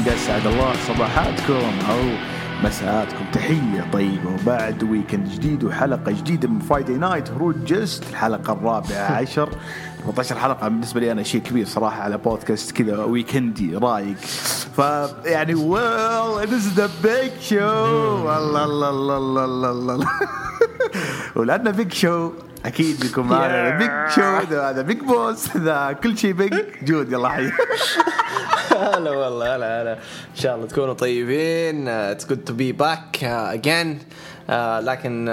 wrestling أسعد الله صباحاتكم أو مساءاتكم. تحية طيبة. وبعد weekend جديد وحلقة جديدة من Friday night هروج جست الحلقة الرابعة عشر. 14 حلقة بالنسبة لي أنا شيء كبير صراحة على بودكاست كذا weekend ي رايق. فيعني well this the Big Show والله الله الله الله الله الله ولأنه Big Show أكيد بيكون معنا Big Show هذا big boss ذا كل شيء big good يلا حي. هلا والله هلا هلا. إن شاء الله تكونوا طيبين it's good to be back again لكن uh,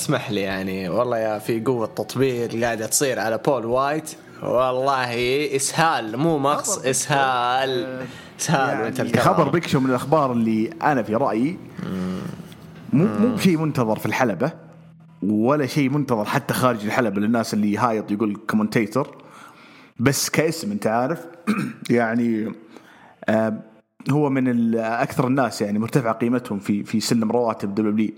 اسمح لي يعني والله يا في قوة تطبيل قاعدة تصير على Paul Wight والله إسهال مو مقص إسهال. إسهال وأنت يعني الكلام. خبر بيج شو من الأخبار اللي أنا في رأيي. مو مو شيء منتظر في الحلبة ولا شيء منتظر حتى خارج الحلبة للناس اللي هايط يقول commentator بس كاسم أنت عارف. يعني آه هو من أكثر الناس يعني مرتفع قيمتهم في في سلم رواتب W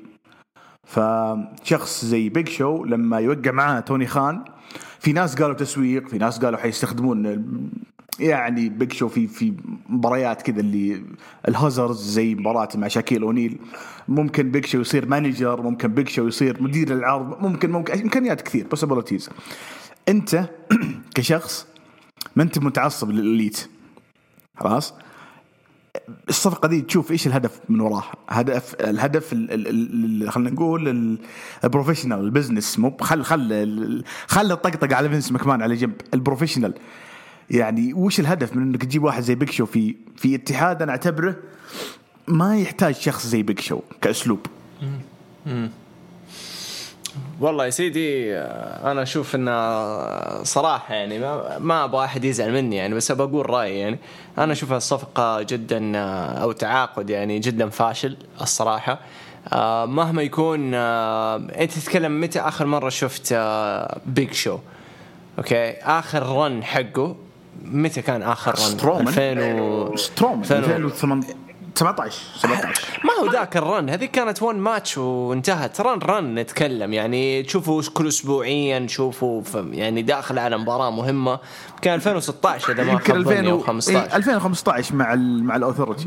فشخص زي Big Show لما يوقع معاه توني خان في ناس قالوا تسويق في ناس قالوا حيستخدمون يعني Big Show في في مباريات كذا اللي ال hoosers زي مباراة مع شاكيل أونيل. ممكن Big Show يصير manager ممكن Big Show يصير مدير العرض ممكن ممكن إمكانيات كثير possibilities أنت كشخص ما أنت متعصب لل Elite. خلاص؟ الصفقة دي تشوف إيش الهدف من وراها؟ هدف الهدف ال- ال- ال- ال- خلينا نقول ال- ال professional ال business. مو خل خل خل الطقطقة على فينس مكمان على جنب. ال professional. يعني وش الهدف من إنك تجيب واحد زي Big Show في في اتحاد؟ أنا أعتبره ما يحتاج شخص زي Big Show كأسلوب. والله يا سيدي آه، أنا أشوف انه صراحة يعني ما, ما أبغى أحد يزعل مني يعني بس أبغى أقول رأيي يعني. أنا أشوف الصفقة جدا آه، أو تعاقد يعني جدا فاشل الصراحة. آه، مهما يكون آه، أنت تتكلم متى؟ آخر مرة شفت آه، Big Show okay؟ آخر run حقه متى كان آخر run سترومان. 2000 و سترومان. 2000 2017 17 ما هو ذاك ال run هذه كانت one match وانتهت. run run نتكلم. يعني تشوفوا كل اسبوعيا تشوفوا يعني داخل على مباراة مهمة. كان 2016 إذا ما خاب ظني 2000 أو و- 15 إيه، 2015 مع ال مع ال Authority.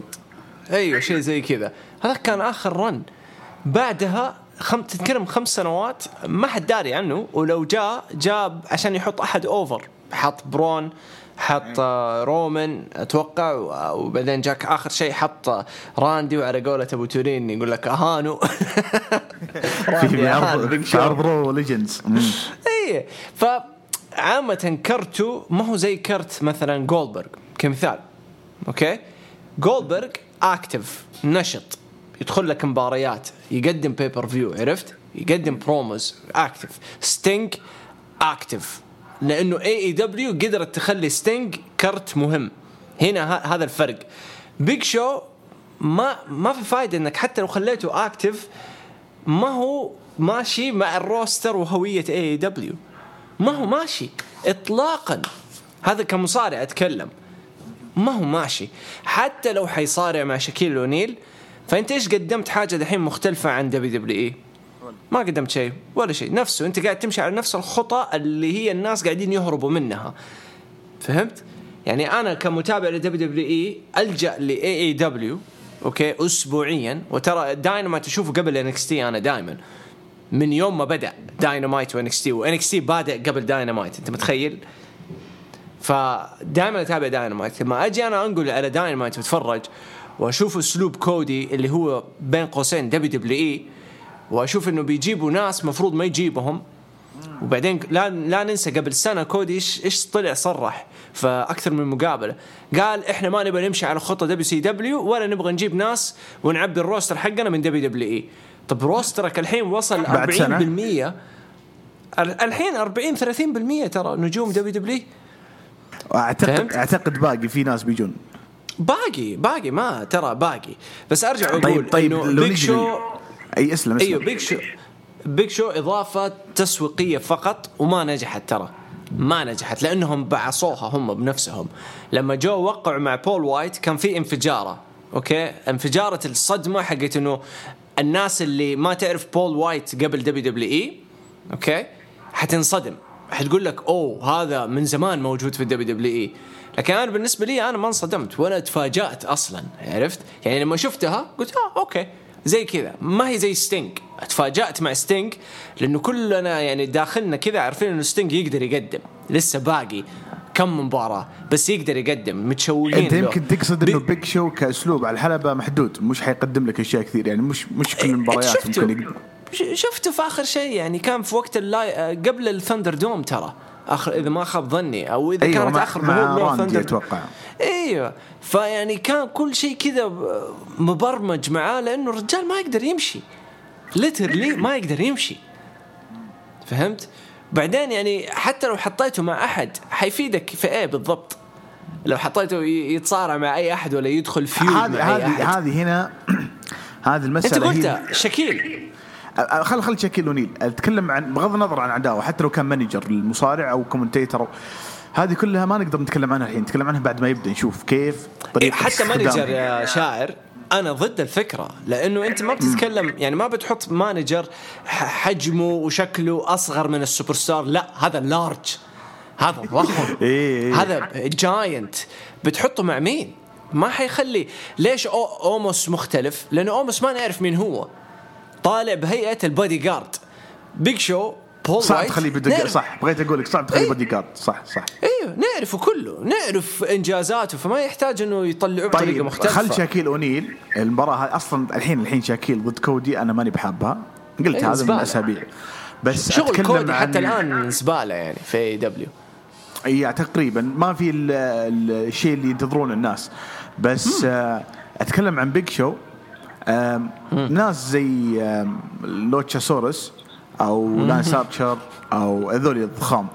أيوه شيء زي كذا. هذا كان آخر run. بعدها خم... تتكلم خمس سنوات ما حد داري عنه. ولو جاء جاب عشان يحط أحد over. حط برون حط رومان أتوقع وبعدين جاك آخر شيء حط راندي وعلى قولة أبو تورين يقول لك اهانو في عرض Raw Legends اي ف عامة كرته ما هو زي كرت مثلا جولدبرغ كمثال. okay؟ جولدبرغ active نشط. يدخل لك مباريات يقدم pay-per-view عرفت؟ يقدم promos active ستينج active لأنه A AEW قدرت تخلي ستينج كرت مهم. هنا هذا الفرق. Big Show ما ما في فايدة إنك حتى لو خليته active ما هو ماشي مع ال roster وهوية AEW ما هو ماشي. اطلاقا. هذا كمصارع أتكلم. ما هو ماشي. حتى لو حيصارع مع شكيل أونيل فأنت إيش قدمت حاجة دحين مختلفة عن WWE ما قدمت شيء ولا شيء. نفسه أنت قاعد تمشي على نفس الخطى اللي هي الناس قاعدين يهربوا منها. فهمت؟ يعني أنا كمتابع ل WWE ألجأ لاي إي دبليو أوكي اسبوعيا. وترى داينامايت أشوفه قبل NXT أنا دائما من يوم ما بدأ Dynamite و NXT و NXT بادئ قبل داينامايت أنت متخيل؟ فدائما أتابع داينامايت. لما أجي أنا أنقل على داينامايت واتفرج وأشوف أسلوب كودي اللي هو بين قوسين WWE وأشوف إنه بيجيبوا ناس مفروض ما يجيبهم. وبعدين لا لا ننسى قبل سنة كودي إيش إيش طلع صرح في أكثر من مقابلة. قال إحنا ما نبغى نمشي على خطة WCW ولا نبغى نجيب ناس ونعبي ال roster حقنا من WWE طب roster ك الحين وصل 40% بعد سنة؟ ال- الحين 40 30% ترى نجوم WW أعتقد فهمت؟ أعتقد باقي في ناس بيجون. باقي باقي ما ترى باقي. بس أرجع أقول طيب طيب انه Big Show أي أسلم أسلم. أيوه Big Show Big Show إضافة تسويقية فقط وما نجحت ترى. ما نجحت لأنهم بعصوها هم بنفسهم. لما جو وقعوا مع Paul Wight كان في انفجارة okay؟ انفجارة الصدمة حقت إنه الناس اللي ما تعرف Paul Wight قبل WWE Okay؟ حتنصدم. حتقول لك أوه هذا من زمان موجود في ال WWE. لكن أنا بالنسبة لي أنا ما انصدمت ولا تفاجأت أصلا عرفت؟ يعني لما شفتها قلت آه okay. زي كذا. ما هي زي ستينج تفاجات مع ستينج لأنه كلنا يعني داخلنا كذا عارفين إنه ستينج يقدر يقدم. لسه باقي كم مباراة بس يقدر يقدم. ماتشولين أنت. يمكن تقصد إنه بيج شو كأسلوب على الحلبة محدود. مش حيقدم لك أشياء كثير. يعني مش مش كل المباريات شفته ممكن يقدم. شفته في آخر شيء؟ يعني كان في وقت اللاي... قبل الثندر دوم ترى. اخر إذا ما خاب ظني. أو إذا أيوه كانت آخر راندي ثندر أتوقع. إيوه. فيعني كان كل شيء كذا مبرمج معاه لأنه الرجال ما يقدر يمشي. literally ما يقدر يمشي. فهمت؟ بعدين يعني حتى لو حطيته مع أحد حيفيدك في إيه بالضبط؟ لو حطيته يتصارع مع أي أحد ولا يدخل feud هذه هذه هذه هنا هذه أنت المساله هي قلت شكيل خل خل شاكيل أونيل أتكلم عن بغض النظر عن عداوه حتى لو كان manager للمصارع أو commentator هذه كلها ما نقدر نتكلم عنها الحين نتكلم عنها بعد ما يبدأ نشوف كيف إيه، طريقه حتى manager. يا شاعر أنا ضد الفكرة لأنه أنت ما بتتكلم يعني ما بتحط manager حجمه وشكله أصغر من السوبر ستار لا هذا large هذا ضخم إيه، إيه. هذا giant بتحطه مع مين؟ ما حيخلي ليش أو أوموس مختلف؟ لأنه أوموس ما نعرف مين هو. طالع بهيئة البادي جارد. بيج شو بول صعب وايت تخليه بدي نعرف- صح بغيت أقول لك صعب تخليه إيه. بودي جارد صح صح. أيوه نعرفه كله. نعرف انجازاته فما يحتاج إنه يطلعوه بطريقة طيب مختلفة. خل شاكيل أونيل. المباراة هاي أصلا الحين الحين شاكيل ضد كودي أنا ماني بحابها قلت إيه، هذا من. اسابيع بس شغل أتكلم كودي عن- حتى الآن زبالة يعني في اي دبليو إي تقريبا. ما في ال- ال- الشيء اللي ينتظرونه الناس. بس آه أتكلم عن بيج شو ناس زي um، لوتشاسورس أو لانس ارشر أو هذول الضخام.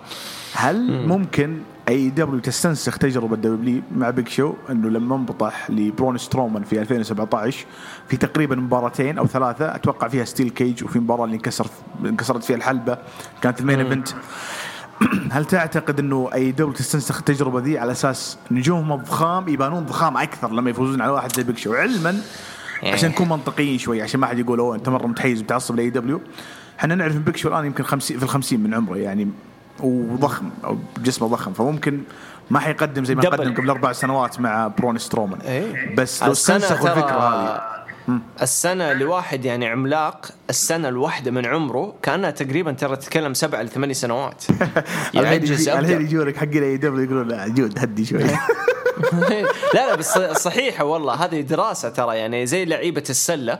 هل ممكن AEW تستنسخ تجربة WWE مع بيج شو إنه لما انبطح لبرون سترومان في 2017 في تقريبا مباراتين أو ثلاثة أتوقع فيها steel cage وفي مباراة اللي انكسر انكسرت فيها الحلبة كانت ال main event هل تعتقد إنه AEW تستنسخ التجربة ذي على أساس نجومهم الضخام يبانون ضخام أكثر لما يفوزون على واحد زي بيج شو علما يعني. عشان نكون منطقيين شوي عشان ما حد يقول أوه أنت مرة متحيز بتعصب ل AEW إحنا نعرف إن بيج شو الآن يمكن 50 في الخمسين من عمره يعني وضخم أو جسمه ضخم فممكن ما حيقدم زي ما دبل. قدم قبل أربع سنوات مع برون سترومان. إيه. بس لو السنة استنسخوا ترى الفكرة هذه. السنة لواحد يعني عملاق السنة الواحدة من عمره كأنها تقريبا ترى تتكلم سبع لثمانية سنوات. الحين يعجز يجي- الحين لك حقين AEW يقولون لا جود هدي شوي. لا لا بس صحيحة والله. هذه دراسة ترى يعني زي لعيبة السلة.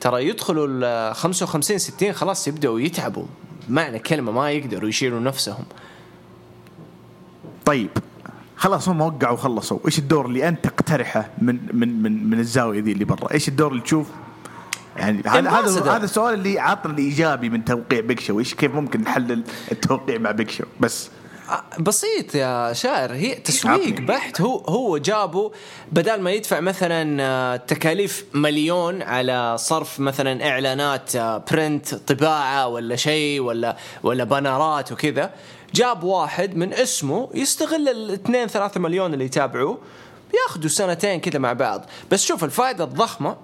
ترى يدخلوا ال 55 60 خلاص يبدأوا يتعبوا. معنى كلمة ما يقدروا يشيلوا نفسهم. طيب. خلاص هم وقعوا وخلصوا. إيش الدور اللي أنت تقترحه من من من من الزاوية ذي اللي برا؟ إيش الدور اللي تشوف؟ يعني هذا هذا. هذا السؤال اللي عطنا الايجابي من توقيع بيج شو إيش كيف ممكن نحلل التوقيع مع بيج شو بس. بسيط يا شاعر. هي تسويق. بحت هو هو جابه بدل ما يدفع مثلا آه، تكاليف مليون على صرف مثلا إعلانات آه، print طباعة ولا شيء ولا ولا بانرات وكذا جاب واحد من اسمه يستغل الاثنين ثلاثة مليون اللي يتابعوه ياخذوا سنتين كذا مع بعض. بس شوف الفائدة الضخمة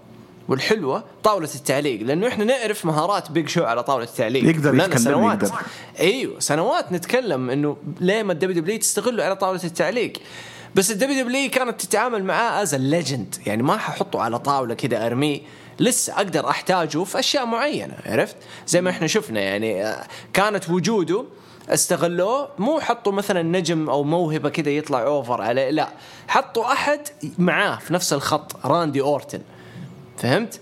والحلوة طاولة التعليق لأنه إحنا نعرف مهارات بيج شو على طاولة التعليق. يقدر يتكلم، سنوات. يقدر. أيوه سنوات نتكلم إنه ليه ما ال WWE تستغله على طاولة التعليق. بس ال WWE كانت تتعامل معاه as legend يعني ما ححطه على طاولة كذا أرميه. لسه أقدر أحتاجه في أشياء معينة عرفت؟ زي ما إحنا شفنا يعني آه، كانت وجوده استغلوه. مو حطوا مثلا نجم أو موهبة كذا يطلع over عليه لا. حطوا أحد معاه في نفس الخط راندي أورتن. فهمت؟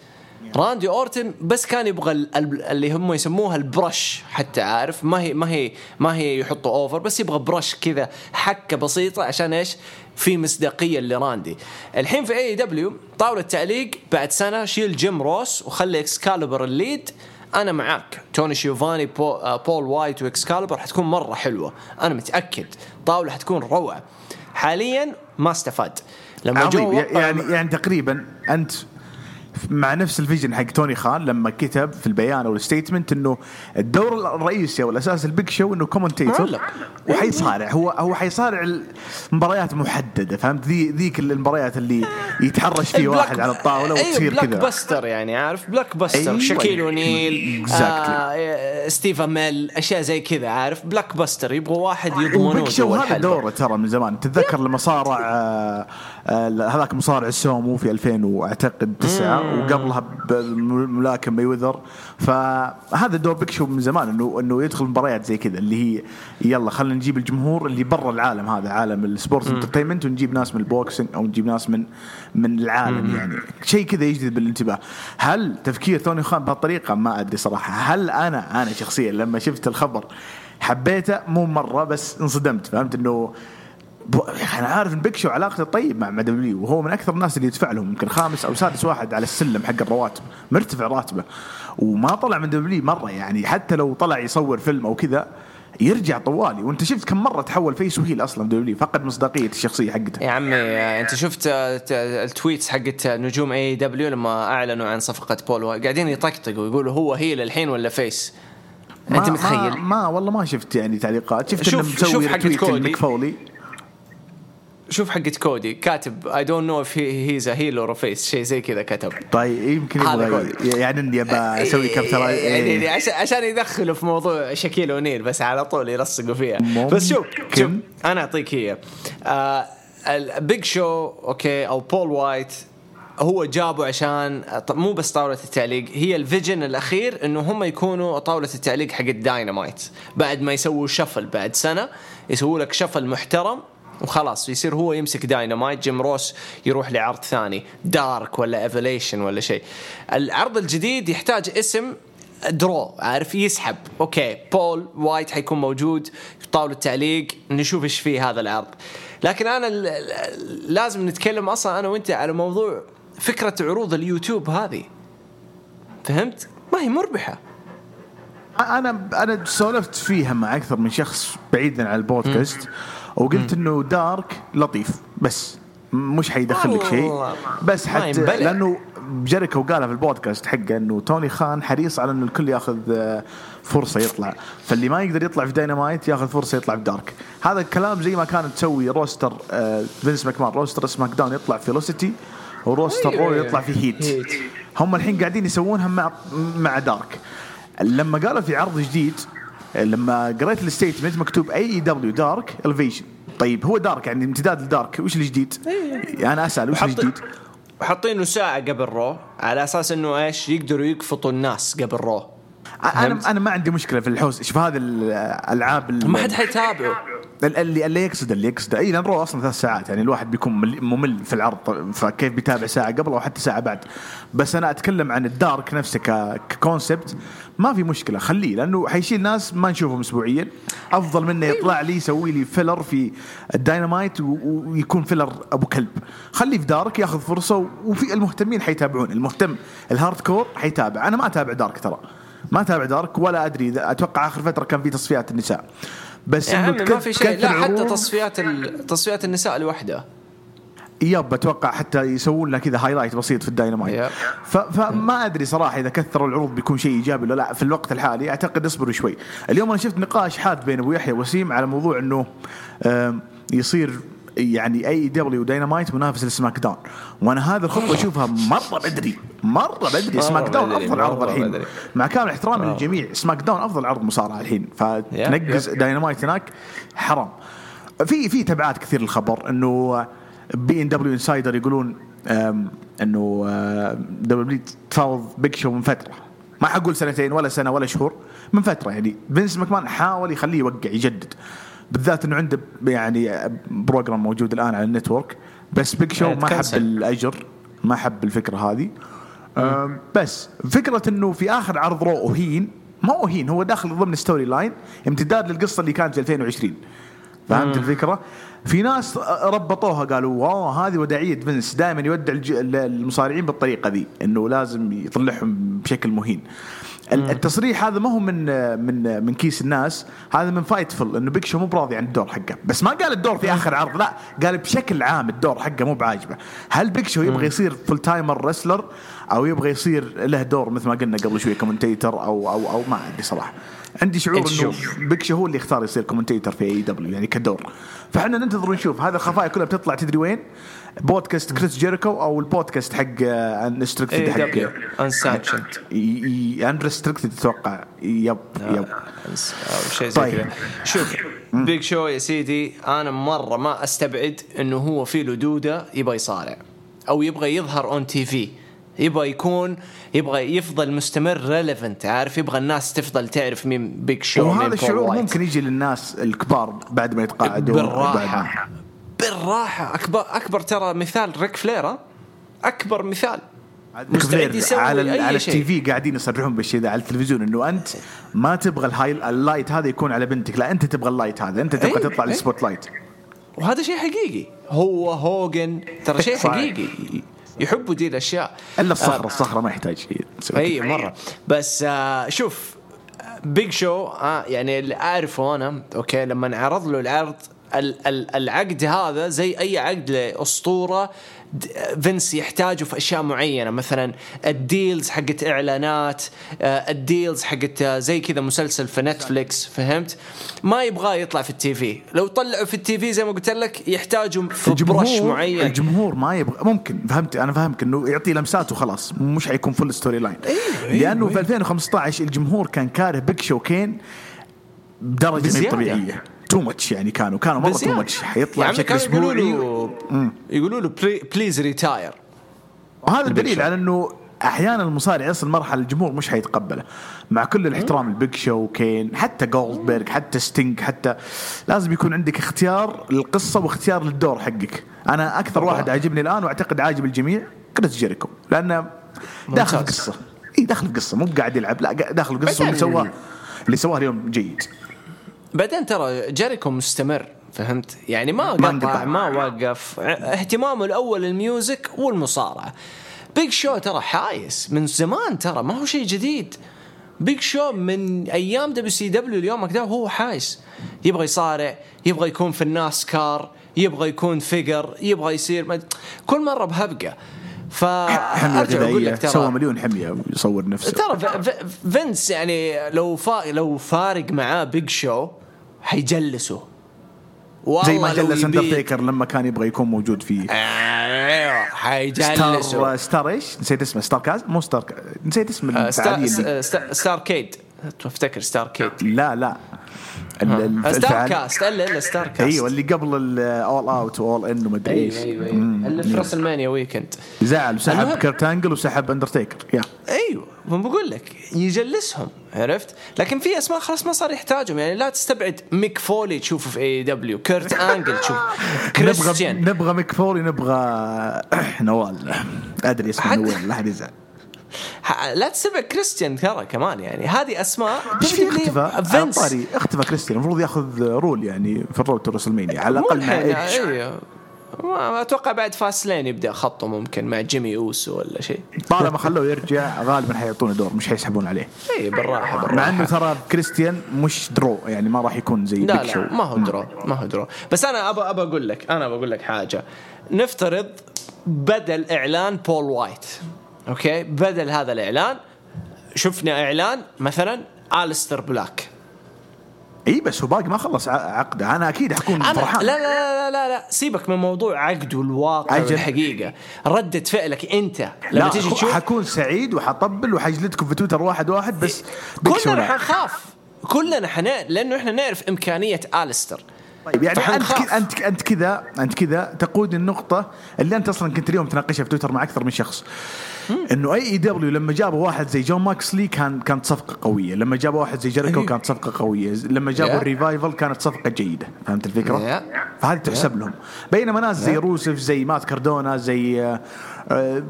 راندي أورتن بس كان يبغى ال- ال- اللي هم يسموها ال push حتى عارف؟ ما هي ما هي ما هي يحطوا over بس يبغى push كذا حكة بسيطة عشان إيش؟ في مصداقية لراندي. الحين في AEW طاولة تعليق بعد سنة شيل جيم روس وخلي اكسكالبر ال lead. أنا معاك. توني شيوفاني آه، بول وايت واكسكالبر حتكون مرة حلوة. أنا متأكد. طاولة حتكون روعة. حاليا ما استفاد. لما جو يعني يعني تقريبا أنت مع نفس ال vision حق توني خان لما كتب في البيان أو ال statement إنه الدور الرئيسي أو الأساس البيج شو إنه commentator. وحيصارع. هو هو حيصارع المباريات محددة فهمت؟ ذي ذيك المباريات اللي يتحرش فيه واحد على الطاولة أيوة وتصير بلاك كذا. باستر يعني عارف؟ blockbuster أيوة. شاكيل أونيل Exactly. آه ستيف أميل أشياء زي كذا عارف؟ blockbuster يبغوا واحد يضمنوه وبيج شو هذا. دوره ترى من زمان. تتذكر لما صارع آه، آه، هذاك مصارع السومو في 2000 وأعتقد 9 وقبلها بملاكم ميوذر فهذا دور بيج شو من زمان انه إنه يدخل مباريات زي كذا اللي هي يلا خلينا نجيب الجمهور اللي برا العالم هذا عالم ال sports entertainment ونجيب ناس من ال boxing أو نجيب ناس من من العالم يعني. شيء كذا يجذب الانتباه. هل تفكير توني خان بهالطريقة؟ ما أدري صراحة. هل أنا أنا شخصيا لما شفت الخبر حبيته مو مرة بس انصدمت فهمت؟ إنه أنا عارف إن Big Show علاقته طيب مع WWE وهو من أكثر الناس اللي يدفع لهم يمكن خامس أو سادس واحد على السلم حق الرواتب مرتفع راتبه وما طلع من WWE مرة يعني حتى لو طلع يصور فيلم أو كذا يرجع طوالي. وأنت شفت كم مرة تحول face و heel أصلا WWE فقد مصداقية الشخصية حقته. يا عمي آه، أنت شفت آه، ال tweets حقت نجوم AEW لما أعلنوا عن صفقة بول قاعدين يطقطقوا يقولوا هو heel الحين ولا face أنت ما- متخيل؟ ما, ما والله ما شفت يعني تعليقات. شفت شوف- إنه مسوي شوف retweet كودي. فولي. شوف حقت كودي كاتب I don't know if he's a heel or face شيء زي كذا كتب. طيب يمكن يبغى. يعني إني ابى أسوي chapter يعني عشان عشان يدخلوا في موضوع شاكيل اونيل بس على طول يلصقوا فيها. بس شوف شوف أنا أعطيك هي. آه ال Big Show okay أو بول وايت هو جابه عشان مو بس طاولة التعليق هي ال vision الأخير إنه هم يكونوا طاولة التعليق حق الداينامايت بعد ما يسووا shuffle بعد سنة يسووا لك shuffle محترم وخلاص يصير هو يمسك داينامايت جيم روس يروح لعرض ثاني Dark ولا Evolution ولا شيء. العرض الجديد يحتاج اسم درو عارف يسحب. okay بول وايت حيكون موجود في طاولة تعليق نشوف إيش فيه هذا العرض. لكن أنا لازم نتكلم أصلا أنا وأنت على موضوع فكرة عروض اليوتيوب هذه. فهمت؟ ما هي مربحة. أنا أنا سولفت فيها مع أكثر من شخص بعيدا عن البودكاست. وقلت إنه Dark لطيف بس مش حيدخل لك شيء بس حتى. لأنه جيريكو قالها في البودكاست حقه إنه توني خان حريص على إنه الكل ياخذ آه، فرصة يطلع فاللي ما يقدر يطلع في داينامايت ياخذ فرصة يطلع في Dark هذا الكلام زي ما كانت تسوي roster فينس ماكمان roster SmackDown يطلع في Velocity و roster. Raw يطلع في Heat Heat. هم الحين قاعدين يسوونها مع مع Dark لما قالوا في عرض جديد لما قريت ال statement مكتوب AEW Dark Elevation طيب هو Dark يعني امتداد ل Dark وش الجديد؟ أنا أسأل وش الجديد؟ وحاطينه ساعه قبل Raw على أساس إنه إيش يقدروا يقفطوا الناس قبل Raw؟ أنا أنا ما عندي مشكلة في الحوس. شوف هذه الألعاب ال- ما حد حيتابعه. ال- اللي اللي يقصد اللي يقصد. إي لأن Raw أصلا ثلاث ساعات. يعني الواحد بيكون مل- ممل في العرض. فكيف بيتابع ساعة قبل أو حتى ساعة بعد. بس أنا أتكلم عن ال Dark نفسه ك- ك concept ما في مشكلة. خليه لأنه حيشيل ناس ما نشوفهم اسبوعيا. أفضل منه يطلع لي يسوي لي filler في الداينامايت ويكون filler أبو كلب. خليه في Dark ياخذ فرصة وفي المهتمين حيتابعون. المهتم ال hardcore حيتابع. أنا ما أتابع Dark ترى. ما أتابع Dark ولا أدري اذا أتوقع آخر فترة كان في تصفيات النساء. بس يا عمي ما في شيء. لا حتى تصفيات تصفيات النساء لوحدها yep أتوقع حتى يسوون لنا كذا highlight بسيط في الداينامايت فما أدري صراحة إذا كثروا العروض بيكون شيء إيجابي ولا لا. في الوقت الحالي أعتقد اصبروا شوي. اليوم أنا شفت نقاش حاد بين أبو يحيى وسيم على موضوع إنه يصير يعني AEW Dynamite منافس ل SmackDown وأنا هذه الخطوة أشوفها مرة بدري مرة بدري. SmackDown أفضل عرض الحين. مع كامل احترامي للجميع SmackDown أفضل عرض مصارعة الحين. فتنقز. داينامايت هناك حرام. في في تبعات كثير للخبر إنه PW Insider يقولون إنه WWE تفاوض Big Show من فترة. ما حقول سنتين ولا سنة ولا شهور من فترة يعني. فينس ماكمان حاول يخليه يوقع يجدد. بالذات إنه عنده يعني program موجود الآن على ال Network بس Big Show يعني ما حب. الأجر ما حب الفكرة هذه بس فكرة إنه في آخر عرض Raw اهين ما اهين هو داخل ضمن storyline امتداد للقصة اللي كانت في 2020 فهمت الفكرة؟ في ناس ربطوها قالوا wow هذه وداعية فينس دائما يودع المصارعين بالطريقة ذي إنه لازم يطلعهم بشكل مهين. ال- التصريح هذا ما هو من من من كيس الناس هذا من Fightful إنه Big Show مو براضي عن الدور حقه. بس ما قال الدور في آخر عرض لا قال بشكل عام الدور حقه مو بعاجبه. هل Big Show يبغى يصير full timer wrestler أو يبغى يصير له دور مثل ما قلنا قبل شوي commentator أو أو أو ما أدري صراحة. عندي شعور إنه شو؟ هو اللي اختار يصير commentator في AEW يعني كدور. فإحنا ننتظر ونشوف. هذا الخفايا كلها بتطلع تدري وين؟ بودكاست كريس جيريكو أو البودكاست حق Unrestricted حق AEW Unsanctioned Unrestricted أتوقع. yep yep. شيء زي طيب. كذا. شوف Big Show يا سيدي أنا مرة ما أستبعد إنه هو في له دوده يبغى يصارع أو يبغى يظهر on TV يبغى يكون يبغى يفضل مستمر relevant عارف؟ يبغى الناس تفضل تعرف مين Big Show مين وهذا الشعور. ممكن يجي للناس الكبار بعد ما يتقاعدون بالراحة. بالراحة. أكبر أكبر ترى مثال ريك فلير أكبر مثال. مستعد يسوي على أي على. التي في قاعدين يصرحون بالشيء ذا على التلفزيون إنه أنت ما تبغى ال highlight هذا يكون على بنتك لا أنت تبغى ال light هذا أنت تبغى أي، تطلع. ال spotlight وهذا شيء حقيقي. هو هوجن ترى شيء. حقيقي. يحبوا دي الأشياء. إلا الصخرة الصخرة ما يحتاج. أي مرة. بس آه شوف Big Show آه يعني اللي أعرفه أنا okay لما عرض له العرض ال- ال- العقد هذا زي أي عقد لأسطورة فينس يحتاجه في أشياء معينة مثلا ال deals حقت إعلانات آه، ال deals حقت آه، زي كذا مسلسل في نتفليكس فهمت؟ ما يبغاه يطلع في ال TV. لو طلعوا في ال TV زي ما قلت لك يحتاجوا في برش معين. الجمهور ما يبغى ممكن فهمت؟ أنا فاهمك إنه يعطي لمسات وخلاص مش حيكون full storyline أيوه، لأنه. في 2015 الجمهور كان كاره بيج شو كين بدرجه غير. طبيعية. too much يعني كانوا كانوا مرة too. much حيطلع عمي بشكل اسبوعي له يقولوا له please retire وهذا الدليل شو. على إنه أحيانا المصارع يصل مرحله الجمهور مش حيتقبله. مع كل الاحترام البيج شو كين حتى جولدبرغ حتى ستينج حتى لازم يكون عندك اختيار للقصة واختيار للدور حقك. أنا أكثر طبعا. واحد عاجبني الآن وأعتقد عاجب الجميع كريس جيريكو لأنه داخل. قصة. إي داخل قصة. مو قاعد يلعب لا داخل قصة واللي بعدين- سواه اللي سواه اليوم جيد. بعدين ترى جيريكو مستمر فهمت؟ يعني ما ما قطع. ما وقف. اهتمامه الأول ال music والمصارعة. بيج شو ترى حايس. من زمان ترى ما هو شيء جديد. بيج شو من أيام دبليو سي دبليو اليوم كذا وهو حايس. يبغى يصارع يبغى يكون في الناسكار يبغى يكون figure يبغى يصير حميه كل مرة بهبقة. فارجع أقول لك ترى سوى مليون حمية يصور نفسه. ترى فينس يعني لو فا لو فارق معاه بيج شو حيجلسه. زي ما جلس اندرتيكر لما كان يبغى يكون موجود في أيوه حيجلسه. ستار ستار إيش؟ نسيت اسمه. ستار كاز مو ستار. نسيت اسم آه، ستار, ستار كيد افتكر ستار كيد لا لا. ستار كاست إلا إلا ستار كاست أيوه اللي قبل الأول اوت واول ان ومدري إيش. أيوه أيوه. أيوة. اللي في راس المانيا ويكند زعل وسحب. كرت انجل وسحب اندرتيكر يا أيوه ما بقول لك. يجلسهم عرفت؟ لكن في أسماء خلاص ما صار يحتاجهم. يعني لا تستبعد ميك فولي تشوفه في اي دبليو كيرت انجل تشوف نبغى كريستيان نبغى ميك فولي نبغى نوال. أدري اسمه حد- نوال لا احد يزعل. لا تستبعد كريستيان ترى كمان يعني. هذه أسماء. في اللي اختفى؟ طاري اختفى كريستيان. المفروض ياخذ role يعني في ال Road to على الأقل مع ايدج أيوه ما أتوقع بعد فاست لين يبدأ خطه ممكن مع جيمي أوسو ولا شيء. طالما خلوه يرجع غالبا حيعطونه دور. مش حيسحبون عليه. اي بالراحة مع بالراحه إنه ترى كريستيان مش draw يعني ما راح يكون زي لا شو لا ما هو draw ما هو draw. بس أنا ابى ابى أقول لك أنا بقول لك حاجة. نفترض بدل إعلان بول وايت. أوكي؟ بدل هذا الإعلان شفنا إعلان مثلا الستر بلاك إي بس هو باقي ما خلص عقده. أنا أكيد حكون لا فرحان. لا لا لا لا سيبك من موضوع عقد والواقع أجل. والحقيقة. ردة فعلك أنت لما لا تيجي تشوف حكون سعيد وحطبل وحجلدكم في تويتر واحد واحد بس كلنا لا. حنخاف. كلنا حنا لأنه إحنا نعرف إمكانية الستر طيب يعني أنت أنت أنت كذا أنت كذا تقود النقطة اللي أنت أصلا كنت اليوم تناقشها في تويتر مع أكثر من شخص. إنه أي إي دبليو لما جابوا واحد زي جون ماكسلي كان كانت صفقة قوية، لما جابوا واحد زي جيريكو. كانت صفقة قوية، لما جابوا Yeah. الريفايفل كانت صفقة جيدة، فهمت الفكرة؟ Yeah. فهذه تحسب لهم. بينما ناس زي Yeah. روسف زي مات كاردونا زي آه، آه،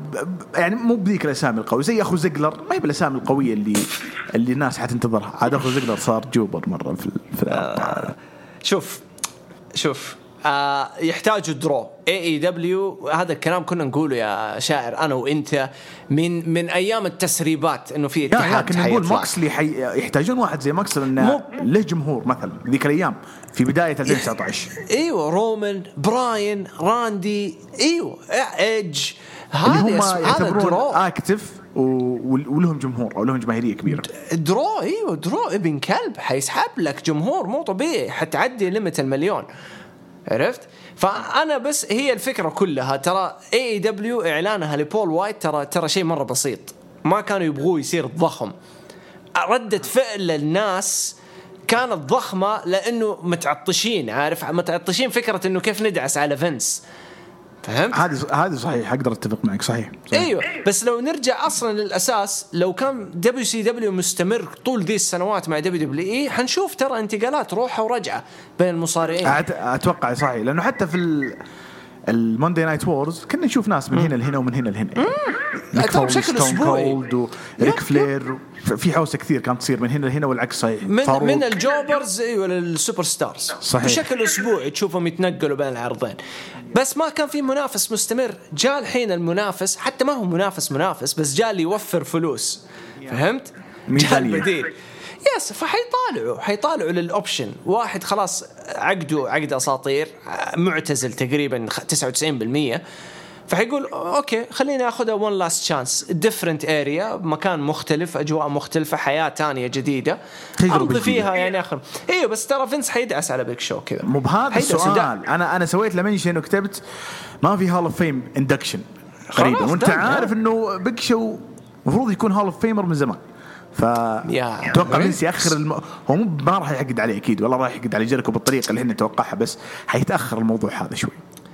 يعني مو بذيك الأسامي القوية، زي أخو زيجلر ما هي بالأسامي القوية اللي اللي الناس حتنتظرها، عاد أخو زيجلر صار jobber مرة في في الأبطال. شوف شوف آه يحتاجوا draw. اي اي دبليو هذا الكلام كنا نقوله يا شاعر أنا وأنت من من أيام التسريبات إنه في اتحاد لكن نقول. ماكسلي حي... يحتاجون واحد زي ماكسل انه مو- له جمهور مثلا ذيك الأيام في بداية 2019 إيوه رومان براين راندي إيوه إيدج هذا يعتبرون draw. active ولهم جمهور أو لهم جماهيرية كبيرة. draw إيوه draw ابن كلب حيسحب لك جمهور مو طبيعي حتعدي limit المليون. عرفت؟ فأنا بس هي الفكرة كلها ترى اي دبليو إعلانها لبول وايت ترى ترى شيء مرة بسيط. ما كانوا يبغوه يصير ضخم. ردة فعل الناس كانت ضخمة لأنه متعطشين عارف؟ متعطشين فكرة أنه كيف ندعس على فينس. فهمت؟ هذه هذه صحيح أقدر أتفق معك صحيح, صحيح. أيوه بس لو نرجع أصلا للأساس لو كان دبليو سي دبليو مستمر طول ذي السنوات مع دبليو دبليو اي حنشوف ترى انتقالات روحة ورجعة بين المصارعين أتوقع صحيح لأنه حتى في ال... ال Monday Night Wars كنا نشوف ناس من هنا لهنا ومن هنا لهنا ترى بشكل. كولد وريك فلير في حوسة كثير كانت تصير من هنا لهنا والعكس صحيح من فاروق. من ال jobbers أيوه لل superstars صحيح. بشكل أسبوعي تشوفهم يتنقلوا بين العرضين بس ما كان في منافس مستمر جاء الحين المنافس حتى ما هو منافس منافس بس جاء اللي يوفر فلوس فهمت؟ جاء. البديل yes فحيطالعوا حيطالعوا لل option واحد خلاص عقده عقد أساطير معتزل تقريبا 99% فحيقول أوكي خليني آخذها one last chance different area مكان مختلف أجواء مختلفة حياة ثانية جديدة. امضي. فيها يعني آخر. أيوه بس ترى فينس حيدعس على بيج شو كذا. مو بهذا السؤال. أنا أنا سويت له mention وكتبت ما في Hall of Fame induction قريبا وأنت عارف. إنه بيج شو المفروض يكون Hall of Famer من زمان. ف. أتوقع فينس يأخر الم... هو ما راح يعقد عليه أكيد. ولا راح يعقد على جيريكو بالطريقة اللي إحنا نتوقعها بس حيتأخر الموضوع هذا شوي.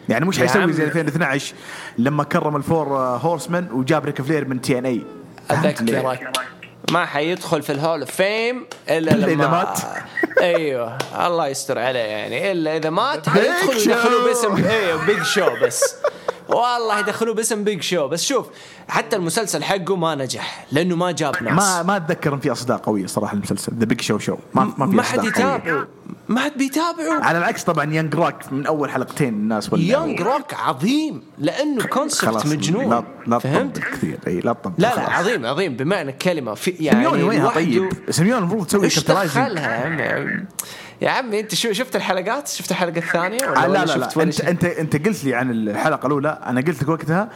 يعني مش حيسوي. زي 2012 لما كرم ال Four Horsemen وجاب ريك فلير من TNA اذكرك ما حيدخل في ال Hall of Fame إلا لما مات. أيوه الله يستر عليه يعني إلا إذا مات Show. يدخلوه باسم أيوه Big Show بس والله يدخلوه باسم Big Show بس شوف حتى المسلسل حقه ما نجح لأنه ما جاب ناس. ما ما أتذكر إن في أصداء قوية صراحة المسلسل ذا Big Show Show ما ما في ما حد. يتابعه. ما حد بيتابعه. على العكس طبعا Young Rock من أول حلقتين الناس ولا يونج روك عظيم لأنه concept مجنون. لا لا فهمت؟ كثير. إي لا لا لا. عظيم عظيم. بمعنى الكلمة في يعني سيميوني وينها طيب؟ سيميوني المفروض تسوي capitalizing يا عمي انت شو شفت الحلقات؟ شفت الحلقة الثانية ولا, آه لا لا شفت لا ولا انت؟ انت انت قلت لي عن الحلقة الأولى. أنا قلت لك وقتها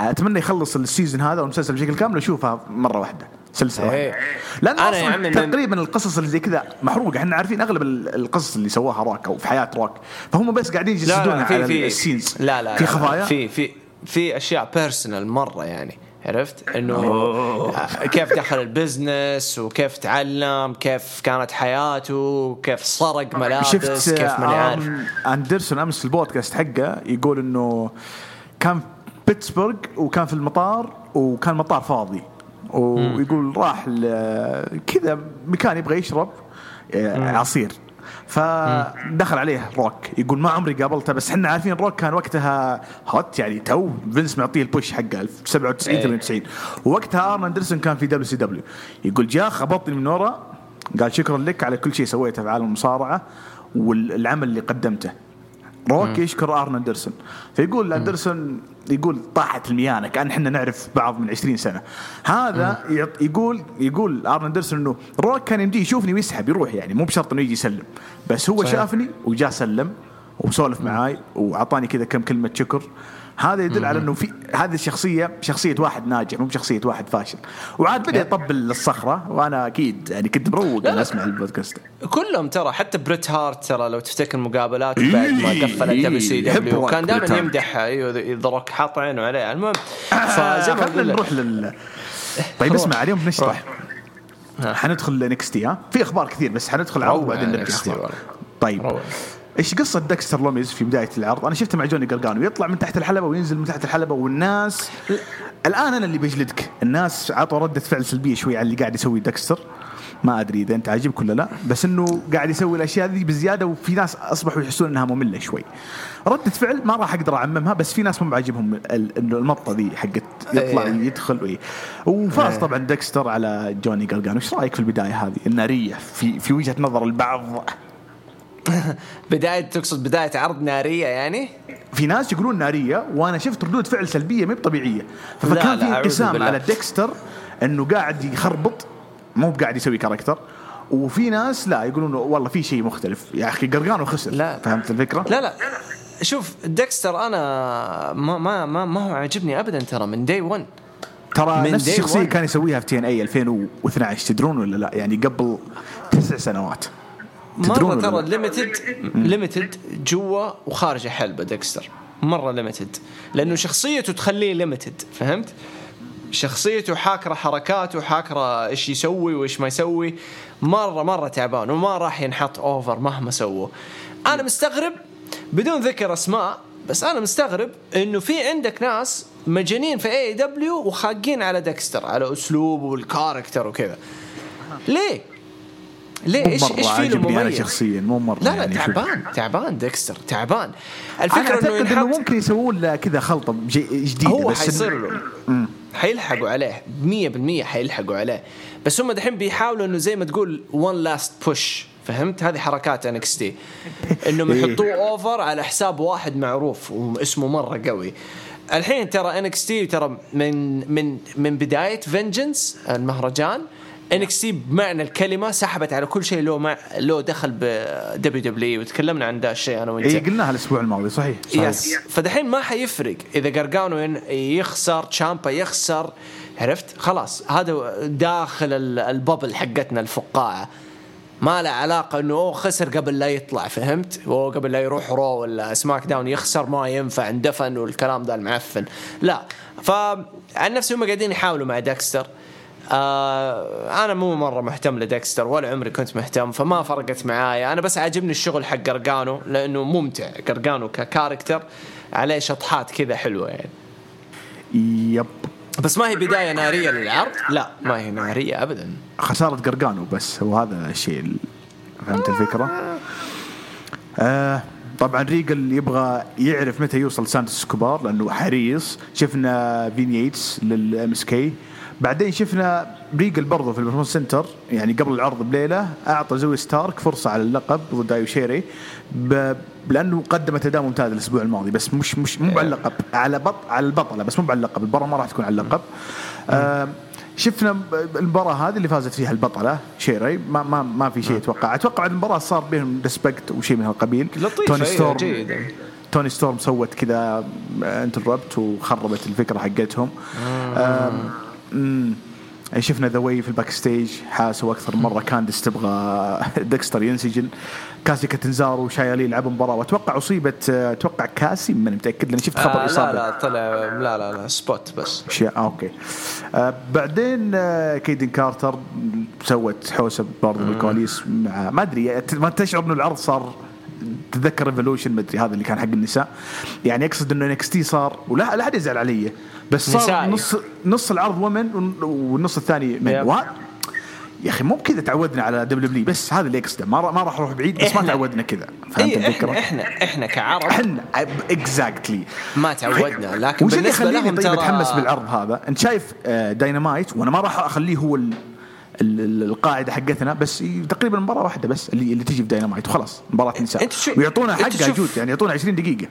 أتمنى يخلص ال season هذا والمسلسل بشكل كامل وأشوفها مرة واحدة سلسلة إيه. واحدة. لأن أنا أصلا يا عمي من- تقريبا القصص اللي زي كذا محروقة. إحنا عارفين أغلب ال- القصص اللي سواها روك أو في حياة روك فهم بس قاعدين لا يجسدونها لا في على ال scenes. لا لا في لا، خفايا؟ في في في أشياء personal مرة يعني. عرفت؟ إنه كيف دخل ال business وكيف تعلم كيف كانت حياته كيف سرق ملابس شفت كيف ماني عارف أندرسون أمس في البودكاست حقه يقول إنه كان في بيتسبرغ وكان في المطار وكان المطار فاضي. ويقول راح كذا مكان يبغى يشرب آه، عصير. فدخل عليه روك. يقول ما عمري قابلته بس إحنا عارفين روك كان وقتها hot يعني تو. فينس معطيه ال push حقه 97 إيه. 98 ووقتها آرن أندرسون كان في WCW. يقول جاء خبطني من ورا قال شكرا لك على كل شيء سويته في عالم المصارعة والعمل اللي قدمته. روك يشكر ارن اندرسون فيقول اندرسون يقول طاحت الميانه كأن إحنا نعرف بعض من 20 سنة. هذا يعط- يقول يقول أرن أندرسون إنه روك كان يمديه يشوفني ويسحب يروح يعني مو بشرط إنه يجي يسلم. بس هو صحيح. شافني وجاء سلم وسولف معاي وأعطاني كذا كم كلمة شكر. هذا يدل على إنه في هذه الشخصيه شخصية واحد ناجح مو بشخصيه واحد فاشل. وعاد بدأ يطبل الصخرة وأنا أكيد يعني كنت مروق أنا. أسمع البودكاست. كلهم ترى حتى بريت هارت ترى لو تفتكر مقابلات بعد ما إيه، قفل إيه، ال WCW كان دائما. يمدح أيوه ذا روك حاط عينه عليه. المهم فزي ما خلينا نروح لل طيب. اسمع اليوم بنشرح. حندخل NXT ها؟ في أخبار كثير بس حندخل نبدأ NXT أخبار. والله. طيب. روح. إيش قصة دكستر لوميز في بداية العرض؟ أنا شفته مع جوني قرقانو يطلع من تحت الحلبة وينزل من تحت الحلبة والناس الآن أنا اللي بجلدك، الناس عطوا ردة فعل سلبية شوي على اللي قاعد يسوي دكستر ما أدري إذا أنت عاجبك ولا لا بس إنه قاعد يسوي الأشياء ذي بزيادة وفي ناس أصبحوا يحسون إنها مملة شوي. ردة فعل ما راح أقدر أعممها بس في ناس مو عاجبهم المطه ذي حقت يطلع إيه. يدخل وي. وفاز إيه. طبعا دكستر على جوني قرقانو، إيش رأيك في البداية هذه الناريه في في وجهة نظر البعض بداية تقصد بداية عرض نارية يعني؟ في ناس يقولون نارية وأنا شفت ردود فعل سلبية ما طبيعية فكان في انقسام. على ديكستر إنه قاعد يخربط مو قاعد يسوي character وفي ناس لا يقولون والله في شيء مختلف يا أخي قرقانو خسر لا. فهمت الفكرة؟ لا لا شوف ديكستر أنا ما ما ما, ما هو عاجبني ابدا ترى من day 1 ترى نفس الشخصية. كان يسويها في TNA 2012 تدرون ولا لا يعني قبل تسع سنوات مرة ترى؟ limited limited جوا وخارج حلبة ديكستر مرة limited لأنه شخصيته تخليه limited فهمت؟ شخصيته حاكرة حركاته حاكرة إيش يسوي وإيش ما يسوي مرة مرة تعبان وما راح ينحط over مهما سووا أنا مستغرب بدون ذكر أسماء بس أنا مستغرب إنه في عندك ناس مجانين في AEW وخاقين على ديكستر على أسلوبه وال character وكذا ليه؟ ليه إيش إيش فيه له عاجبني أنا مميز؟ شخصيا مو مرة لا لا يعني تعبان تعبان ديكستر تعبان. الفكرة إنه اعتقد إنه ممكن يسوون له كذا خلطة جديدة هو بس حيصير له. حيلحقوا عليه 100% حيلحقوا عليه. بس هم دحين بيحاولوا إنه زي ما تقول one last push فهمت؟ هذه حركات NXT إنهم إيه. يحطوه over على حساب واحد معروف واسمه مرة قوي. الحين ترى NXT ترى من من من بداية Vengeance المهرجان. NXT بمعنى الكلمة سحبت على كل شيء له مع له دخل ب WWE وتكلمنا عن ذا الشيء أنا وأنت. اي قلناها الأسبوع الماضي صحيح, صحيح. yes فدحين ما حيفرق. إذا قرقانو يخسر تشامبا يخسر عرفت؟ خلاص. هذا داخل ال- ال bubble حقتنا الفقاعة. ما له علاقة إنه أوه خسر قبل لا يطلع فهمت؟ أوه قبل لا يروح Raw ولا SmackDown يخسر ما ينفع اندفن والكلام ذا المعفن. لا. فعن نفسي هم قاعدين يحاولوا مع ديكستر آه أنا مو مرة مهتم لديكستر ولا عمري كنت مهتم فما فرقت معايا. أنا بس عاجبني الشغل حق قرقانو لأنه ممتع. قرقانو ك character عليه شطحات كذا حلوة يعني. yep. بس ما هي بداية نارية للعرض؟ لا ما هي نارية ابدا. خسارة قرقانو بس هو هذا الشيء ال- فهمت الفكرة؟ آه طبعا ريجل يبغى يعرف متى يوصل سانتوس سكوبار لأنه حريص. شفنا فين Yates لل MSK بعدين شفنا ريجل برضه في ال Performance Center يعني قبل العرض بليلة أعطى زوي ستارك فرصة على اللقب ضد ايو شيري. لأنه قدمت اداء ممتاز الأسبوع الماضي بس مش مش مو على اللقب على بط على البطلة بس مو على اللقب المباراة ما راح تكون على اللقب. آه شفنا المباراة هذه اللي فازت فيها البطلة شيري ما ما ما في شيء أتوقع. أتوقع المباراة صار بينهم respect وشيء من هالقبيل لطيفة، توني أيوة، ستورم جيدة. توني ستورم سوت كذا interrupt وخربت الفكرة حقتهم. أمم، شفنا ذا في ال backstage حاسوا أكثر مرة كاندس تبغى ديكستر ينسجن. كاسي كاتنزارو وشايالي يلعبوا مباراة. وأتوقع أصيبت أتوقع كاسي ماني متأكد لأني شفت خبر آه إصابة. لا لا طلع لا لا لا spot بس. آه أوكي. آه بعدين آه كيدن كارتر سوت حوسة برضه بالكواليس. مع ما أدري ما تشعر إنه العرض صار تتذكر Evolution ما أدري هذا اللي كان حق النساء. يعني أقصد إنه NXT صار ولا لا أحد يزعل علي. بس صار نسائي. نص نص العرض ومن والنص الثاني من. و... يا أخي مو بكذا تعودنا على WW بس هذا اللي أقصده. ما, ما راح أروح بعيد بس ما تعودنا كذا. فهمت اي الفكرة؟ إحنا إحنا كعرب. إحنا exactly ما تعودنا، لكن وش اللي يخليني طيب ترى- اتحمس بالعرض هذا؟ أنت شايف آه، داينامايت وأنا ما راح أخليه هو ال ال- ال- القاعدة حقتنا بس تقريبا مباراه واحدة بس اللي اللي تجي في داينامايت وخلاص مباراة نساء أنت شو- ويعطونا حقها good يعني يعطونا 20 دقيقة.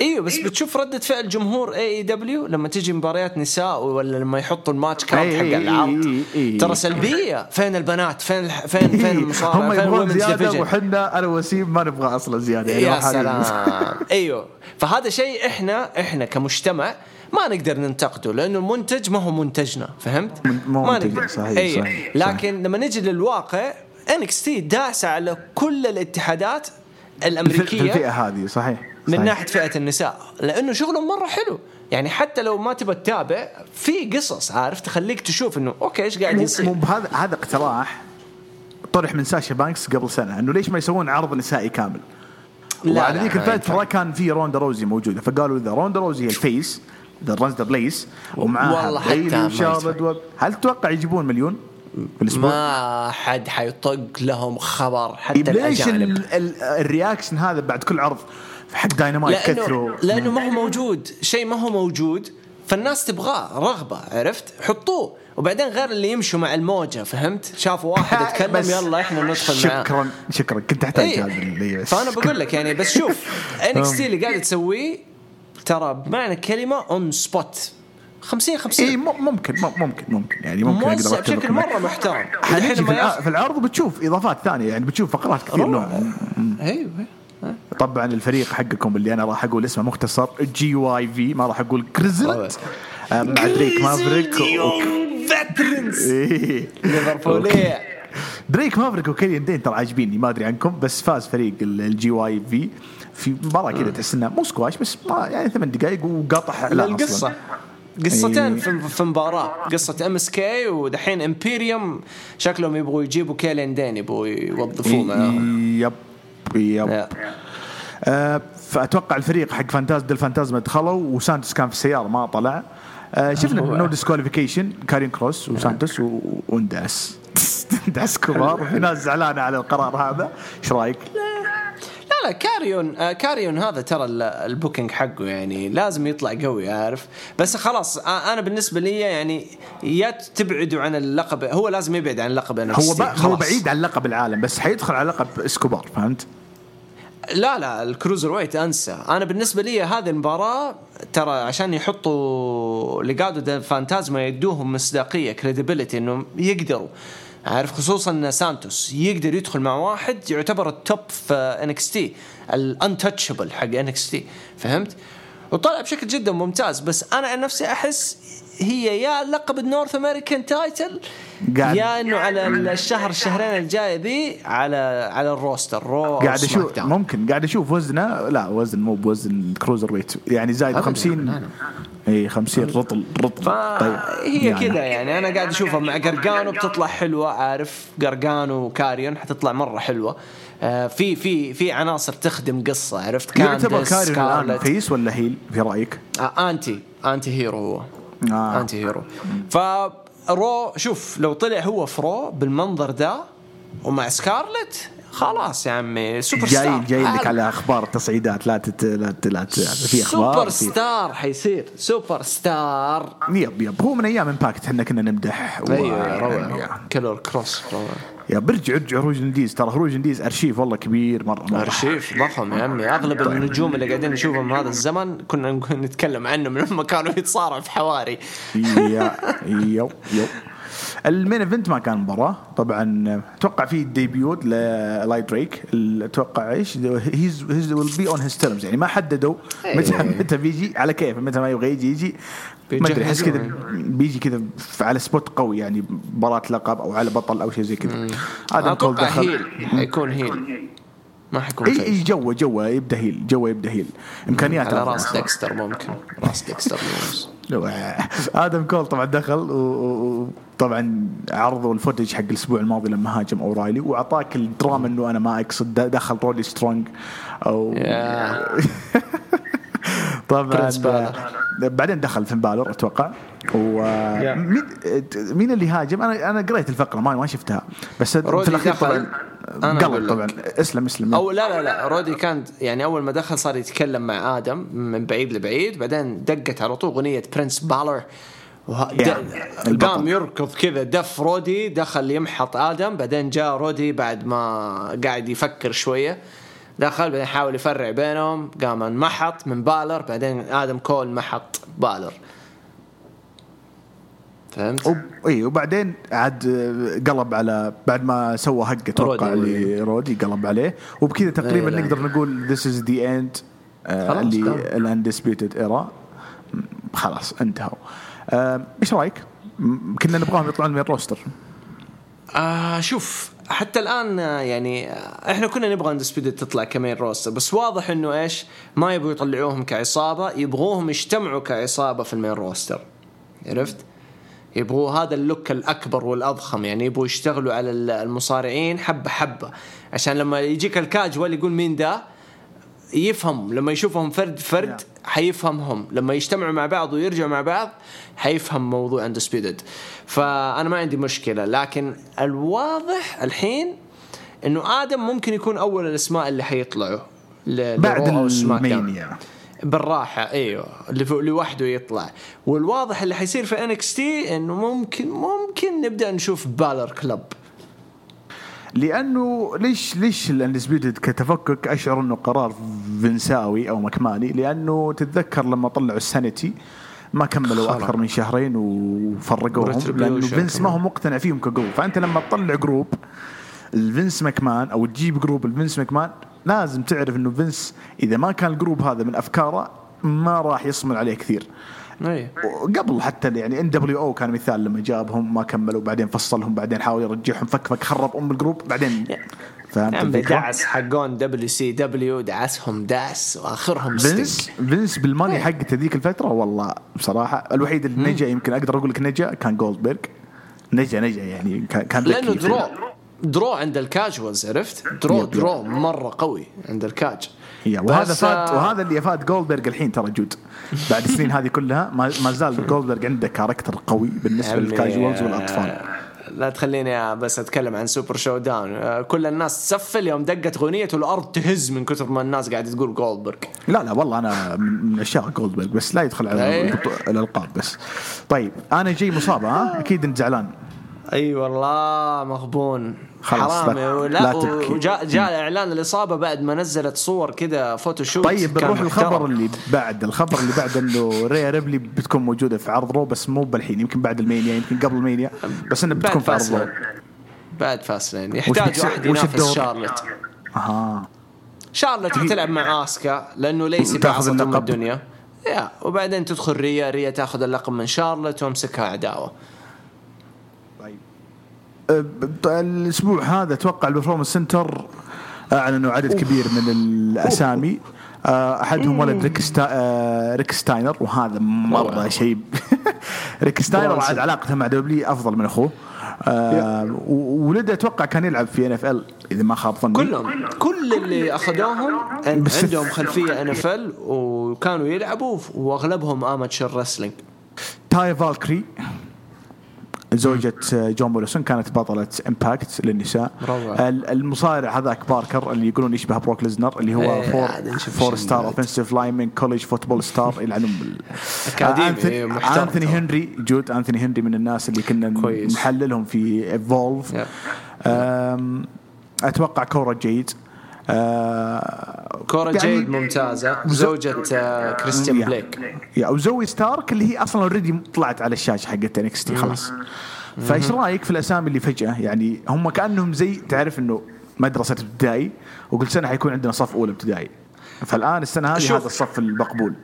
أيوه بس بتشوف ردة فعل جمهور AEW لما تجي مباريات نساء ولا لما يحطوا ال match card أي- حق أي- العرض. أي- أي- ترى سلبية. فين البنات؟ فين الح... فين فين المصارعة؟ هم يبغون زيادة وحنا أنا وسيم ما نبغى أصلا زيادة يعني يا سلام. أيوه. فهذا شيء إحنا إحنا كمجتمع ما نقدر ننتقده لأنه المنتج ما هو منتجنا فهمت؟ ما نقدر. صحيح، أيوة. صحيح، لكن لما نجي للواقع NXT داسه على كل الاتحادات الامريكيه في الفئة هذه صحيح. من صحيح. ناحية فئة النساء لأنه شغلهم مرة حلو يعني حتى لو ما تبى تتابع في قصص عارف تخليك تشوف إنه أوكي إيش قاعد يصير مو بهذا هذا اقتراح طرح من ساشا بانكس قبل سنة إنه ليش ما يسوون عرض نسائي كامل لا، وعلى ذيك الفترة كان في روندا روزي موجودة فقالوا إذا روندا روزي هي ال face that runs the place ومعاها والله حتى. و... هل تتوقع يجيبون مليون؟ ما حد حيطق لهم خبر حتى طيب ليش الأجانب ال... ال... ال reaction هذا بعد كل عرض حق داينامايت كثروا. لأنه ما هو موجود. شيء ما هو موجود فالناس تبغاه رغبة عرفت؟ حطوه. وبعدين غير اللي يمشوا مع الموجة فهمت؟ شافوا واحد يتكلم يلا إحنا ندخل معاه. شكرا شكرا. كنت تحتاج إيه. هذا اللي بس فأنا بقول لك يعني بس شوف NXT اللي قاعد تسويه ترى بمعنى الكلمة on spot 50 اي 50 ممكن ممكن ممكن. يعني ممكن أقدر بشكل. مرة محترم. الحين في, في العرض بتشوف إضافات ثانية يعني بتشوف فقرات كثير. لهم أيوه. طبعا الفريق حقكم اللي أنا راح أقول اسمه مختصر GYV ما راح أقول Grizzled آه، مع دريك مافريك Veterans إيه. ليفربوليه دريك مافريك وكيليان دين ترى عاجبيني ما أدري عنكم بس فاز فريق ال GYV في مباراة كذا تحس انها مو سكواش بس ما يعني ثمان دقائق وقاطع لا القصة قصتين في في مباراه قصة MSK ودحين Imperium شكلهم يبغوا يجيبوا كيلين دين يبغوا يوظفوه معاهم yep. yep. آه، فأتوقع الفريق حق فانتاز دل فانتازما دخلوا وسانتوس كان في السيارة ما طلع. آه، شفنا هو- no disqualification كارين كروس وسانتوس و- وانداس انداس كبار وفي ناس زعلانة على القرار هذا. إيش رأيك؟ لا. لا كاريون آه كاريون هذا ترى ال- ال booking حقه يعني لازم يطلع قوي عارف. بس خلاص آه أنا بالنسبة لي يعني يا تبعدوا عن اللقب هو لازم يبعد عن اللقب هو هو بعيد عن لقب العالم بس حيدخل على لقب إسكوبار فهمت؟ لا لا ال cruiserweight أنسى. أنا بالنسبة لي هذه المباراة ترى عشان يحطوا ليجادو دا فانتازما يدوهم مصداقية credibility إنهم يقدروا. عارف خصوصا سانتوس يقدر يدخل مع واحد يعتبر ال top في NXT ال untouchable حق NXT. فهمت؟ وطلع بشكل جدا ممتاز. بس أنا عن نفسي أحس هي يا لقب ال North American title قاعد- يا إنه على الشهر الشهرين الجايه ذي على على ال roster. رو قاعد أشوف. ممكن. قاعد أشوف وزنه. لا وزن مو بوزن cruiserweight. يعني زايد أبداً، 50 لا، لا. إي 50 رطل رطل. طيب فهي يعني. كذا يعني. أنا قاعد أشوفها مع قرقانو بتطلع حلوة عارف؟ قرقانو وكاريون حتطلع مرة حلوة. آه، في في في عناصر تخدم قصة عرفت؟ يعتبر كاندس كاريون الآن face ولا heel؟ في رأيك؟ آه anti. anti hero هو. آه. anti hero فرو شوف لو طلع هو فرو بالمنظر ده ومع سكارلت خلاص يا عمي سوبر ستار جاي جاي لك. على أخبار تصعيدات لا تت... لا, ت... لا ت... في أخبار super. star حيصير super star yep yep هو من أيام Impact إحنا كنا نمدح. أيوه روعة يعني- روعه كيلر كروس روعة يا برجع ارجع هروج Indies ترى هروج Indies أرشيف والله كبير مرة مرة. أرشيف ضخم يا عمي. أغلب النجوم اللي قاعدين نشوفهم هذا الزمن كنا نتكلم عنه من لما كانوا يتصارعوا في حواري. يا يو يو. ال main event ما كان مباراة. طبعا أتوقع في debut للاي دريك أتوقع إيش؟ he's he's will be on his terms يعني ما حددوا متى متى بيجي على كيف؟ متى ما يبغى يجي يجي. ما أدري أحس كذا بيجي كذا على spot قوي يعني مباراة لقب أو على بطل أو شيء زي كذا. آدم كول دخل. heel. حيكون heel. ما حيكون إي إي جوه جوه يبدأ heel جوه يبدأ هيل. امكانيات على. راس ديكستر ممكن. راس ديكستر آدم كول طبعا دخل وطبعا عرضوا ال footage حق الأسبوع الماضي لما هاجم أورايلي وأعطاك الدراما إنه أنا ما أقصد دخل رودي سترونج أو. طبعا. برنس بالر. بعدين دخل فين بالور أتوقع. ومين مين اللي هاجم؟ أنا أنا قريت الفقرة ما ما شفتها. بس في رودي الأخير. طبعا. قلب. طبعا. اسلم اسلم. أو لا لا لا. رودي كان يعني أول ما دخل صار يتكلم مع آدم من بعيد لبعيد. بعدين دقت على طول أغنية برنس بالر. وه... البطل. قام يركض كذا دف رودي دخل يمحط آدم. بعدين جاء رودي بعد ما قاعد يفكر شوية. دخل بعدين حاول يفرع بينهم قام انمحط من بالر بعدين آدم كول محط بالر فهمت؟ وب... إي وبعدين عاد آه، قلب على بعد ما سوى hug أتوقع رودي. لرودي قلب عليه وبكذا تقريبا إيه، لا. نقدر نقول this is the end اللي. ال Undisputed Era خلاص انتهوا آه، إيش رأيك؟ كنا نبغاهم يطلعون من ال roster آه شوف حتى الآن آه، يعني آه، إحنا كنا نبغى Undisputed تطلع ك main roster بس واضح إنه إيش؟ ما يبغوا يطلعوهم كعصابة يبغوهم يجتمعوا كعصابة في ال main roster عرفت؟ يبغوا هذا ال look الأكبر والأضخم يعني يبغوا يشتغلوا على ال- المصارعين حبة حبة. عشان لما يجيك الكاجوال يقول مين ده؟ يفهم لما يشوفهم فرد فرد حيفهمهم. لما يجتمعوا مع بعض ويرجعوا مع بعض حيفهم موضوع Undisputed فأنا ما عندي مشكلة لكن الواضح الحين إنه آدم ممكن يكون أول الأسماء اللي حيطلعوا. بعد. المانيا بالراحة إيوه لوحده يطلع. والواضح اللي حيصير في NXT إنه ممكن ممكن نبدأ نشوف Balor Club لأنه ليش ليش ال Undisputed كتفكك أشعر أنه قرار فنساوي أو مكماني لأنه تتذكر لما طلعوا ال SAnitY ما كملوا خلاص. أكثر من شهرين وفرقوهم لأنه فينس ما هو. مقتنع فيهم ك group فأنت لما تطلع group الفينس ماكمان أو تجيب group الفينس ماكمان لازم تعرف أنه فينس إذا ما كان ال group هذا من أفكاره ما راح يصمل عليه كثير اي قبل حتى يعني ان دبليو أو كان مثال لما جابهم ما كملوا بعدين فصلهم بعدين حاول يرجعهم فك فك خرب أم ال group بعدين فهمت؟ دعس حقون WCW دعسهم دعس وآخرهم فينس ستنك فينس بالماني إيه. حقته ذيك الفترة والله بصراحة الوحيد اللي نجا يمكن أقدر أقول لك نجا كان جولدبرغ نجا نجا يعني كان لأنه. درو درو عند ال casuals عرفت؟ draw. draw مرة قوي عند الكاج وهذا فات آه، وهذا اللي فات جولدبرغ الحين ترى جود. بعد السنين هذه كلها ما, ما زال جولدبرغ عنده character قوي بالنسبة لل casuals والاطفال آه، لا تخليني بس أتكلم عن Super ShowDown آه، كل الناس تسفل يوم دقت اغنيته الأرض تهز من كثر ما الناس قاعدة تقول جولدبرغ لا لا والله أنا من عشاق جولدبرغ بس لا يدخل على إيه. الألقاب بس. طيب أنا جاي مصاب ها؟ أكيد أنت زعلان. أي والله مغبون خلاص، حرامي لا- لا تبكي. وجاء جاء اعلان الإصابة بعد ما نزلت صور كذا photoshoot طيب بنروح الخبر. اللي بعد. الخبر اللي بعد إنه ريا ريبلي بتكون موجودة في عرض رو بس مو بالحين يمكن بعد المانيا يمكن قبل المانيا بس إنه بتكون في عرض رو. بعد Fastlane يحتاجوا بتصير- احد وش ينافس؟ شارلت. أها. شارلت بتلعب مع آسكا لأنه ام اللقب. الدنيا. يا وبعدين تدخل ريا. ريا تأخذ اللقب من شارلت وأمسكها عداوة. الأسبوع هذا أتوقع ال Performance Center أعلنوا عدد كبير من الأسامي. أه، أحدهم ولد ريك, ستا... أه، ريك ستاينر وهذا مرة. شيء. ريك ستاينر. عاد علاقته مع W أفضل من أخوه. و- ولده أتوقع كان يلعب في NFL إذا ما خاب ظني. كلهم. كل اللي أخذوهم عندهم خلفية NFL وكانوا يلعبوا وأغلبهم amateur wrestling. تاي فالكري. زوجة جون موريسون كانت بطلة Impact للنساء روعة. ال- المصارع هذاك باركر اللي يقولون يشبه بروك ليزنر اللي هو four four star. offensive lineman college football star يلعنون بال أكاديمي، آنثوني- إيه، محترم آنثوني. هنري good آنثوني هنري من الناس اللي كنا كويس. نحللهم في Evolve. أتوقع كورة جيد آه، كورة يعني- جيد ممتازة. زوجة آه، كريستيان يا. بليك يا وزوي ستارك اللي هي أصلا already طلعت على الشاشة حقت NXT خلاص. فإيش رأيك في الأسامي اللي فجأة؟ يعني هم كأنهم زي تعرف إنه مدرسة ابتدائي وكل سنة حيكون عندنا صف أولى ابتدائي. فالآن السنة هذه. هذا الصف المقبول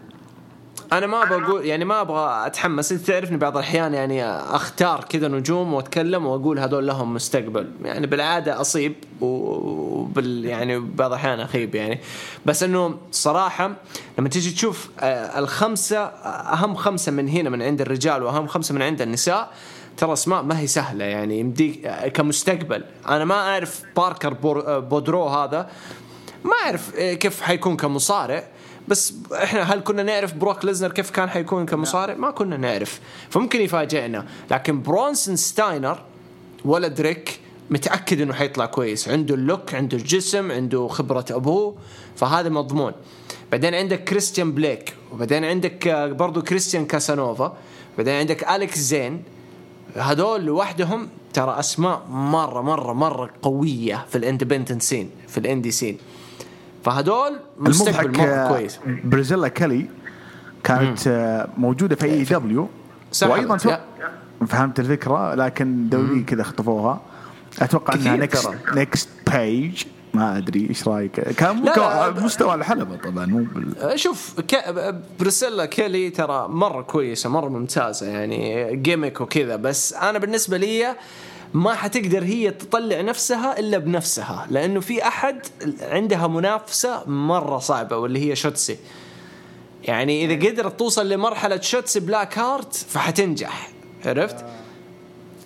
أنا ما بقول يعني ما أبغى أتحمس. أنت تعرفني بعض الأحيان يعني أختار كذا نجوم وأتكلم وأقول هذول لهم مستقبل. يعني بالعادة أصيب وبال يعني بعض الأحيان أخيب يعني. بس إنه صراحة لما تيجي تشوف آه، الخمسة أهم خمسة من هنا من عند الرجال وأهم خمسة من عند النساء ترى أسماء ما هي سهلة يعني. يمديك آه، كمستقبل. أنا ما أعرف باركر آه، بودرو هذا. ما أعرف آه، كيف حيكون كمصارع. بس إحنا هل كنا نعرف بروك ليزنر كيف كان حيكون كمصارع؟ ما كنا نعرف. فممكن يفاجئنا. لكن برونسون ستاينر ولد ريك متأكد إنه حيطلع كويس. عنده ال look عنده الجسم عنده خبرة أبوه. فهذا مضمون. بعدين عندك كريستيان بليك وبعدين عندك آه، برضو كريستيان كاسانوفا. بعدين عندك أليكس زين. هذول لوحدهم ترى أسماء مرة مرة مرة قوية في ال independent scene في ال indie scene. فهدول مستقبل آه، كويس. بريزيلا كالي كانت آه، موجودة في AEW سحبت، وأيضا. فهمت الفكرة لكن دولي كذا خطفوها أتوقع إنها next. next big ما أدري إيش رأيك. كان مستوى الحلبة طبعا مو بال... آه، شوف ك... بريسيلا كيلي ترى مرة كويسة مرة ممتازة يعني gimmick وكذا. بس أنا بالنسبة لي ما حتقدر هي تطلع نفسها إلا بنفسها لأنه في أحد عندها منافسة مرة صعبة واللي هي شوتسي يعني إذا قدرت توصل لمرحلة شوتسي بلاك هارت فحتنجح عرفت؟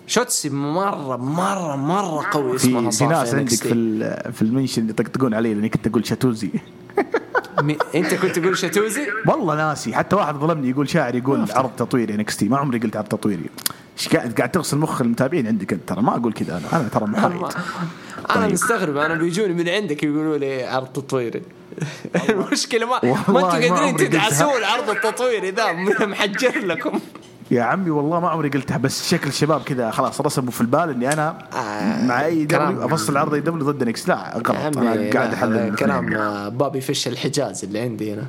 شوتسي مرة مرة مرة قوي اسمها في في ناس عندك. في ال- في ال mention يطقطقون علي لاني كنت أقول شاتوزي أنت كنت تقول شاتوزي؟ والله ناسي حتى واحد ظلمني يقول شاعر يقول عرض تطويري NXT ما عمري قلت عرض تطويري إيش قاعد قاعد تغسل مخ المتابعين عندك أنت؟ ترى ما أقول كذا أنا. أنا ترى محايد أنا طيب. مستغرب. أنا بيجوني من عندك يقولوا لي عرض تطويري. المشكلة ما ما أنتم قادرين. تدعسون العرض التطويري ذا محجر لكم. يا عمي والله ما عمري قلتها بس شكل الشباب كذا خلاص رسموا في البال إني أنا آه، مع أي. دبليو أفصل عرض أي دبليو ضد انكس لا غلط. أنا قاعد احلل كلام بوبي فيش الحجاز اللي عندي هنا.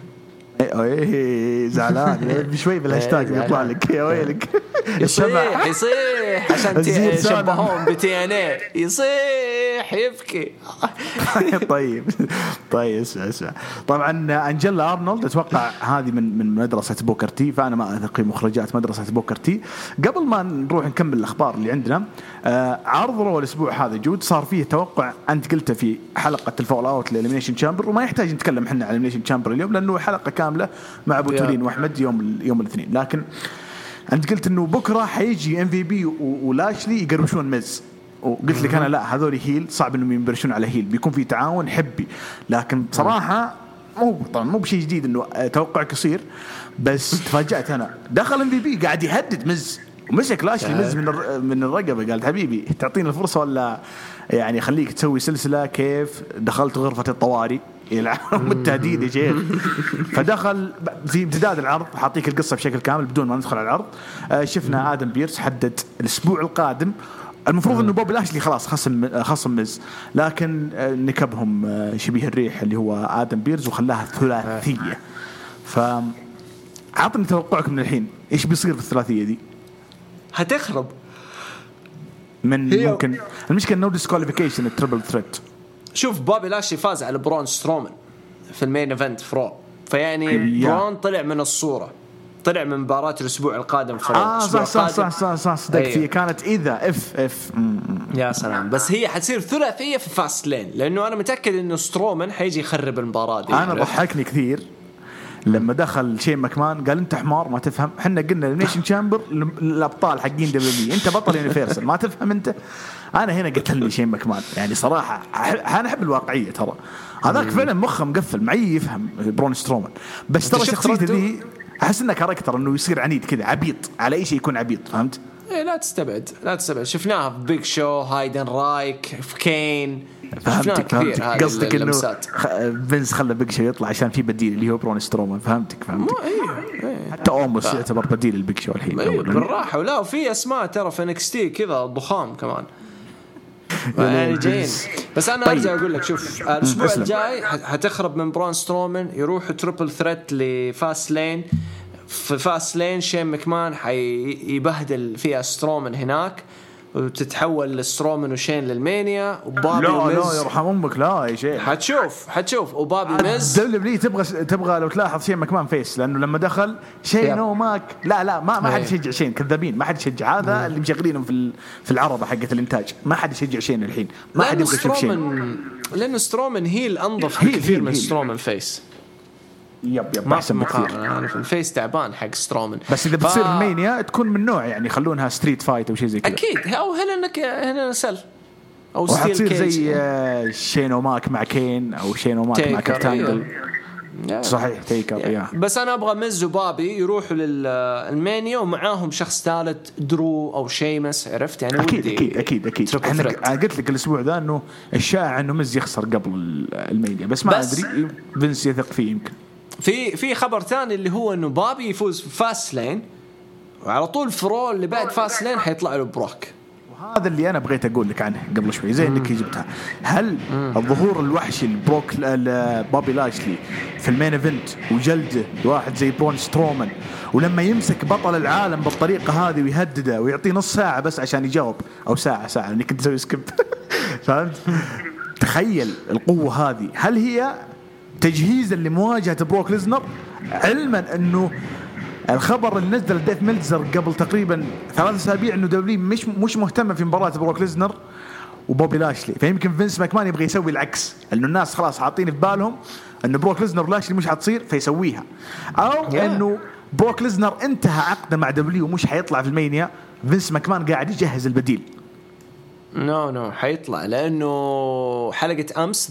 إيه إيه، زعلان. شوي بالهاشتاج إيه، بيطلع. لك. يا ويلك. يصيح يصيح عشان. شبهوهم ب TNA يصيح يبكي. طيب. طيب اسمع اسمع. طبعا أنجيلا أرنولد أتوقع هذه من من مدرسة بوكر تي فأنا ما اثق في مخرجات مدرسة بوكر تي. قبل ما نروح نكمل الأخبار اللي عندنا آه عرض Raw الأسبوع هذا جود صار فيه توقع أنت قلته في حلقة ال fallout ال Elimination Chamber وما يحتاج نتكلم إحنا عن ال Elimination Chamber اليوم لأنه حلقة كاملة مع أبو. تولين وأحمد يوم يوم الاثنين. لكن أنت قلت إنه بكرة حيجي MVP ولاشلي يقربشون مز وقلت لك أنا لا هذول heel صعب إنهم ينبرشون على heel. بيكون في تعاون حبي. لكن بصراحه مو طبعا مو بشيء جديد إنه توقعك يصير. بس تفاجأت أنا. دخل MVP قاعد يهدد مز ومسك لاشلي مز من من الرقبة. قال حبيبي تعطيني الفرصة ولا يعني خليك تسوي سلسلة كيف دخلت غرفة الطوارئ يلعن التهديد يا شيخ فدخل في امتداد العرض. حاعطيك القصة بشكل كامل بدون ما ندخل على العرض. آه، شفنا آدم بيرس حدد الأسبوع القادم. المفروض إنه بوب لاشلي خلاص خصم خصم مز لكن آه، نكبهم آه، شبيه الريح اللي هو آدم بيرز وخلاها ثلاثية. ف عطني توقعك من الحين. إيش بيصير في الثلاثية دي؟ هتخرب. من ممكن المشكلة انه disqualification ال triple threat شوف بوبي لاشلي فاز على برون سترومان في ال main event ف Raw. فيعني. برون طلع من الصورة. طلع من مباراة الأسبوع القادم ف Raw. آه صح صح صح صح صح صدقت أيوه. هي كانت إذا إف إف. يا سلام. بس هي حتصير ثلاثية في Fastlane لأنه أنا متأكد إنه سترومان حيجي يخرب المباراة دي. أنا؟ ضحكني كثير. لما دخل شين مكمان قال انت حمار ما تفهم. إحنا قلنا Elimination Chamber الابطال حقين دبليو انت بطل universal ما تفهم انت؟ أنا هنا قتلني شين مكمان يعني صراحة أنا أحب الواقعية ترى. هذاك فعلا مخه مقفل معي يفهم برون سترومان. بس ترى شخصيته؟ ذي أحس إنه character إنه يصير عنيد كذا عبيط على أي شيء يكون عبيط فهمت؟ إيه لا تستبعد لا تستبعد. شفناها في بيج شو هايدن رايك في كين فهمتك فهمتك. قصدك إنه فينس خلى بيج شو يطلع عشان في بديل اللي هو برون سترومان. فهمتك فهمتك. مو إيه حتى أوموس يعتبر بديل البيج شو الحين إيه بالراحة. ولا وفي أسماء ترى في NXT كذا ضخام كمان. يعني جايين. بس أنا طيب. أرجع أقول لك شوف الأسبوع. الجاي حتخرب من برون سترومان. يروحوا triple threat ل Fastlane. في Fastlane شين مكمان حيبهدل فيها سترومان هناك. وتتحول لسترومان وشين ل Mania وبابي لا وميز لا يرحم أمك. لا يا شيخ. حتشوف حتشوف. وبابي ميز دبليو تبغى تبغى لو تلاحظ شين مكمان face لأنه لما دخل شين. وماك لا لا ما ما حد إيه. يشجع شين كذابين. ما حد يشجع. هذا اللي مشغلينهم في في العرضه حقت الإنتاج. ما حد يشجع شين الحين. ما حد يبغى يشوف شين. سترومان لأنه سترومان heel أنظف heel- بكثير heel- من. سترومان face yep yep ما في احسن بكثير. مقارنه عارف ال face تعبان حق سترومان بس إذا ف- بتصير ال Mania تكون من نوع يعني يخلونها street fight أو شيء زي كذا. أكيد. أو Hell in a Cell. أو steel cage. زي آه، شين وماك مع كين أو شين وماك مع كيرت أنجل أيوه. صحيح تيكر يا بس أنا أبغى مز وبابي يروحوا ل Mania ومعاهم شخص ثالث درو أو شيمس عرفت؟ يعني أكيد ودي أكيد أكيد أكيد. أنا قلت لك الأسبوع ذا إنه الشائع إنه مز يخسر قبل ال- ال Mania بس ما بس- أدري فينس يثق فيه يمكن. في في خبر ثاني اللي هو إنه بابي يفوز في Fastlane وعلى طول ف Raw اللي بعد Fastlane حيطلع له بروك وهذا اللي أنا بغيت أقول لك عنه قبل شوي زي إنك جبتها. هل الظهور الوحشي لبروك بوبي لاشلي في ال main event وجلده لواحد زي برون سترومان ولما يمسك بطل العالم بالطريقة هذه ويهدده ويعطيه نص ساعة بس عشان يجاوب أو ساعة ساعة إنك كنت تسوي skip فهمت؟ تخيل القوة هذه. هل هي تجهيزا لمواجهه بروك ليزنر علما إنه الخبر اللي نزل ديف ميلتزر قبل تقريبا ثلاث أسابيع إنه دبليو مش مش مهتمه في مباراة بروك ليزنر وبوبي لاشلي. فيمكن فينس ماكمان يبغى يسوي العكس إنه الناس خلاص حاطين في بالهم إنه بروك ليزنر لاشلي مش حتصير فيسويها. أو Yeah. إنه بروك ليزنر انتهى عقده مع دبليو ومش حيطلع في ال Mania فينس ماكمان قاعد يجهز البديل. no no حيطلع. لأنه حلقة أمس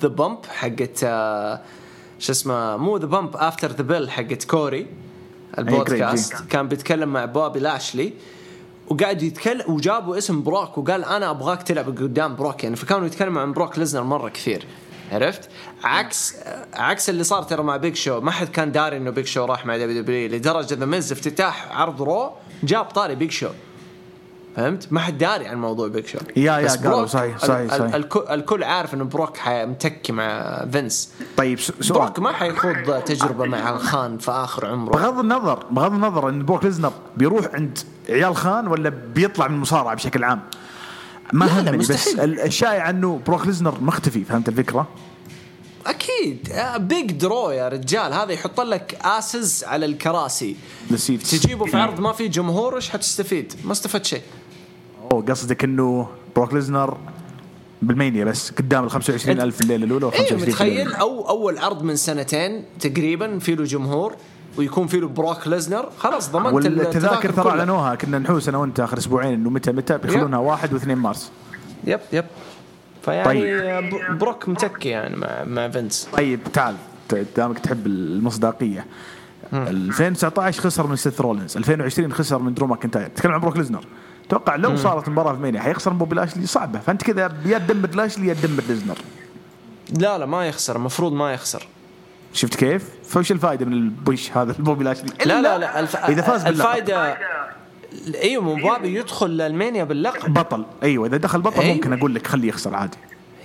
The Bump حقت آه، شو اسمه مو the Bump After the Bell حقت كوري البودكاست. كان بيتكلم مع بوبي لاشلي وقاعد يتكلم وجابوا اسم بروك وقال أنا أبغاك تلعب قدام بروك. يعني فكانوا يتكلموا عن بروك ليزنر مرة كثير. عرفت؟ عكس عكس اللي صار ترى مع بيج شو ما حد كان داري إنه بيج شو راح مع WW لدرجة ذا ميز افتتاح عرض Raw جاب طاري بيج شو فهمت؟ ما حد داري عن موضوع بيج شو يا- يا قالوا صحيح- صحيح- صحيح. الكل, عارف إنه بروك متكي مع فينس طيب سؤال. بروك ما حيخوض تجربة مع الخان في آخر عمره. بغض النظر بغض النظر إن بروك ليزنر بيروح عند عيال خان ولا بيطلع من المصارعة بشكل عام؟ ما لا، همني بس الشائع إنه بروك ليزنر مختفي فهمت الفكرة؟ أكيد. big draw يا رجال. هذا يحط لك asses على الكراسي. نسيت تجيبه في عرض ما في جمهور إيش حتستفيد؟ ما استفدت شيء. أوه قصدك إنه بروك ليزنر بال Mania بس قدام ال 25000 الليلة الأولى و أيوه 25 متخيل؟ أو أول عرض من سنتين تقريبا في له جمهور ويكون في له بروك ليزنر. خلاص ضمنت والتذاكر ترى. أعلنوها كنا نحوس أنا وأنت آخر أسبوعين إنه متى متى بيخلونها؟ 1 و2 مارس. yep yep. فيعني طيب. بروك متكي يعني مع مع فينس. طيب تعال. دامك تحب المصداقية. 2019 خسر من سيث رولينز 2020 خسر من درو ماكنتاير. تكلم عن بروك ليزنر. أتوقع لو صارت مباراه في Mania حيخسر بوبي لاشلي صعبة. فأنت كذا يا تدمر لاشلي يا تدمر ليزنر لا لا ما يخسر. المفروض ما يخسر. شفت كيف؟ فوش الفائده من ال push هذا البوبي لاشلي لا لا لا الف... إذا فاز باللقب. الفائده إيوه بوبي يدخل ال Mania باللقب. بطل. إيوه إذا دخل بطل أيوة. ممكن أقول لك خليه يخسر عادي.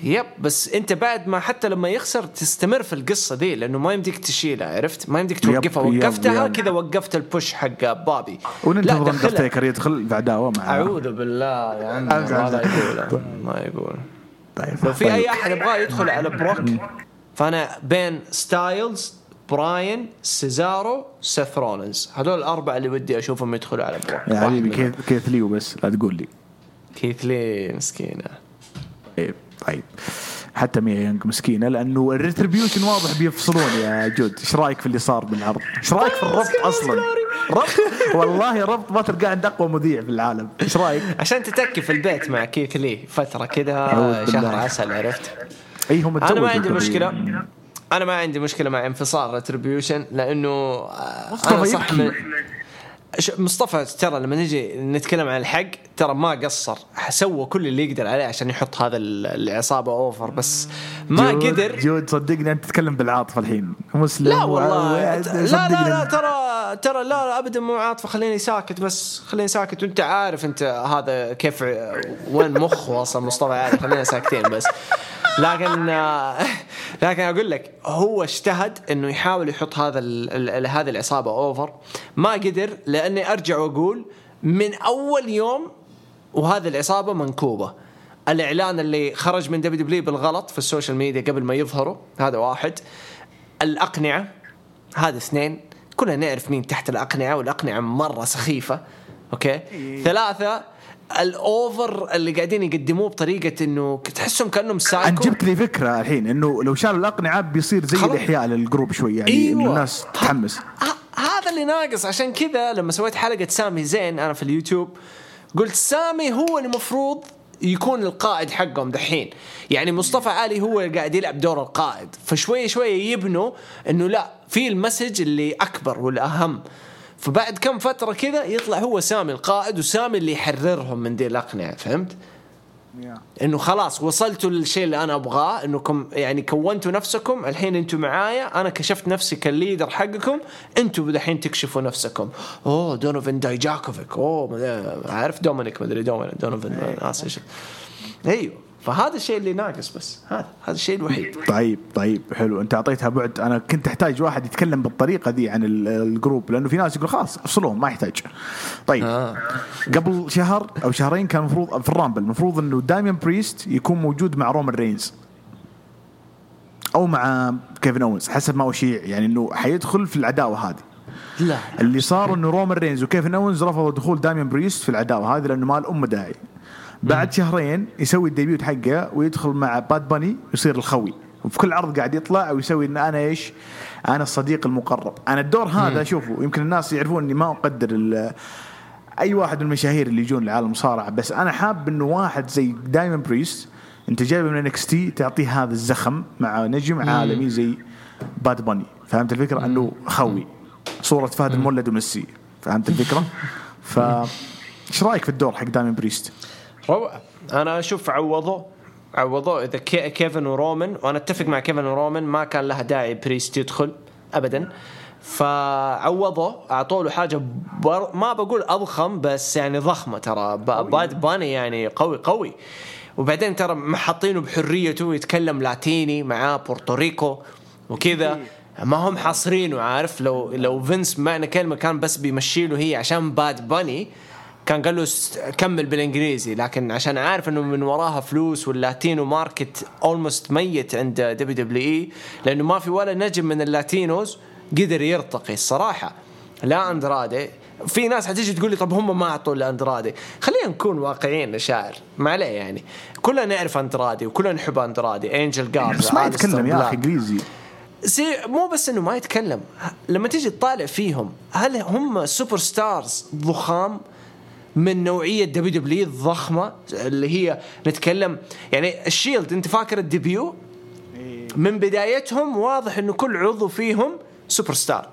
yep بس انت بعد ما حتى لما يخسر تستمر في القصة دي لأنه ما يمديك تشيلها عرفت؟ ما يمديك توقفها. yep، وقفتها. كذا وقفت ال push حق بوبي. وننتظر دخلها. اندرتيكر يدخل في عداوه مع أعوذ بالله يا عمي ما. يقول ما يقول. طيب لو في طيب. اي أحد يبغاه يدخل على بروك فأنا بين ستايلز براين سيزارو سيث رولينز هذول الأربعة اللي ودي أشوفهم يدخلوا على بروك يا حبيبي منهم. كيف كيف ليو بس لا تقول لي. كيث لي مسكينة. طيب. طيب حتى ميا يانج مسكينة لأنه الريتربيوشن واضح بيفصلون يا جود إيش رأيك في اللي صار بالعرض؟ إيش رأيك في الربط أصلا؟ ربط والله ربط ما تلقاه عند أقوى مذيع في العالم إيش رأيك؟ عشان تتكي في البيت مع كيث لي فترة كذا شهر. عسل عرفت أي هم أنا ما عندي. مشكلة أنا ما عندي مشكلة مع انفصال Retribution لأنه آه، أنا صح يبكي. من مصطفى ترى لما نجي نتكلم عن الحق ترى ما قصر. سوى كل اللي يقدر عليه عشان يحط هذا ال- العصابة over بس ما جود- قدر. جود صدقني أنت تتكلم بالعاطفة الحين. مسلم لا والله. و- لا لا. لا ترى ترى لا, لا ابدا مو عاطفة خليني ساكت بس خليني ساكت. وأنت عارف أنت هذا كيف وين مخه أصلا مصطفى عارف خلينا ساكتين بس. لكن لكن أقول لك هو اجتهد إنه يحاول يحط هذا ال- هذه العصابة over ما قدر لأني أرجع وأقول من أول يوم وهذه العصابة منكوبة. الإعلان اللي خرج من WW بالغلط في ال social media قبل ما يظهروا هذا واحد. الأقنعة هذا اثنين. كلنا نعرف مين تحت الأقنعة والأقنعة مرة سخيفة. أوكي؟ ثلاثة ال over اللي قاعدين يقدموه بطريقة إنه تحسهم كأنهم انت سايكو جبت لي فكرة الحين إنه لو شالوا الأقنعة بيصير زي. الإحياء لل group شوي يعني أيوة. الناس تتحمس اللي ناقص. عشان كذا لما سويت حلقة سامي زين أنا في اليوتيوب قلت سامي هو المفروض يكون القائد حقهم دحين. يعني مصطفى علي هو قاعد يلعب دور القائد. فشويه شوية يبنوا إنه لا في ال message اللي أكبر والاهم فبعد كم فترة كذا يطلع هو سامي القائد وسامي اللي يحررهم من دي الأقنعة فهمت؟ إنه خلاص وصلتوا للشيء اللي أنا أبغاه إنكم يعني كونتوا نفسكم الحين أنتم معايا أنا كشفت نفسي كال leader حقكم أنتم دحين تكشفوا نفسكم. أوه دونوفن دايجاكوفيك أوه عارف دومينيك مدري دومينيك دونوفن إيش أيوه. فهذا الشيء اللي ناقص بس. هذا هذا الشيء الوحيد. طيب طيب حلو. انت اعطيتها بعد. أنا كنت احتاج واحد يتكلم بالطريقة دي عن ال- ال group لأنه في ناس يقول خلاص افصلوهم ما يحتاج. طيب. آه. قبل شهر أو شهرين كان المفروض في ال Rumble المفروض إنه دايمين بريست يكون موجود مع رومان رينز. أو مع كيفن اونز حسب ما اشيع يعني إنه حيدخل في العداوة هذه. لا. اللي صار إنه رومان رينز وكيفن اونز رفضوا دخول داميان بريست في العداوة هذه لأنه ما له داعي. بعد شهرين يسوي ال debut حقه ويدخل مع باد باني ويصير الخوي. وفي كل عرض قاعد يطلع ويسوي ان أنا إيش؟ أنا الصديق المقرب، أنا الدور هذا شوفوا يمكن الناس يعرفون إني ما أقدر أي واحد من المشاهير اللي يجون لعالم المصارعة بس أنا حاب إنه واحد زي دايمون بريست أنت جايبه من NXT تعطيه هذا الزخم مع نجم عالمي زي باد باني فهمت الفكرة؟ أنه خوي. صورة فهد المولد وميسي. فهمت الفكرة؟ ف إيش رأيك في الدور حق دايمون بريست؟ روعه أنا أشوف عوضوه عوضوه إذا كي- كيفن ورومان وأنا أتفق مع كيفن ورومان ما كان لها داعي بريست يدخل ابدا. فعوضوا اعطوا له حاجة بر... ما بقول أضخم بس يعني ضخمة ترى. ب- باد باني يعني قوي قوي. وبعدين ترى محاطينه بحريته يتكلم لاتيني معاه بورتوريكو وكذا. ما هم حاصرينه عارف؟ لو لو فينس معنى كلمة كان بس بيمشي له هي عشان باد باني كان قال له كمل بالإنجليزي لكن عشان عارف إنه من وراها فلوس وال Latino market almost ميت عند WWE لأنه ما في ولا نجم من ال Latinos قدر يرتقي الصراحة. لا أندرادي. في ناس حتيجي تقول لي طب هم ما أعطوا لأندرادي. خلينا نكون واقعيين يا شاعر ما عليه يعني. كلنا نعرف أندرادي وكلنا نحب أندرادي انجل جارزا بس ما يتكلم يا أخي. إنجليزي. زي مو بس إنه ما يتكلم لما تيجي تطالع فيهم هل هم superstars ضخام؟ من نوعية WW الضخمة اللي هي نتكلم يعني ال Shield أنت فاكر ال debut؟ من بدايتهم واضح إنه كل عضو فيهم سوبر ستار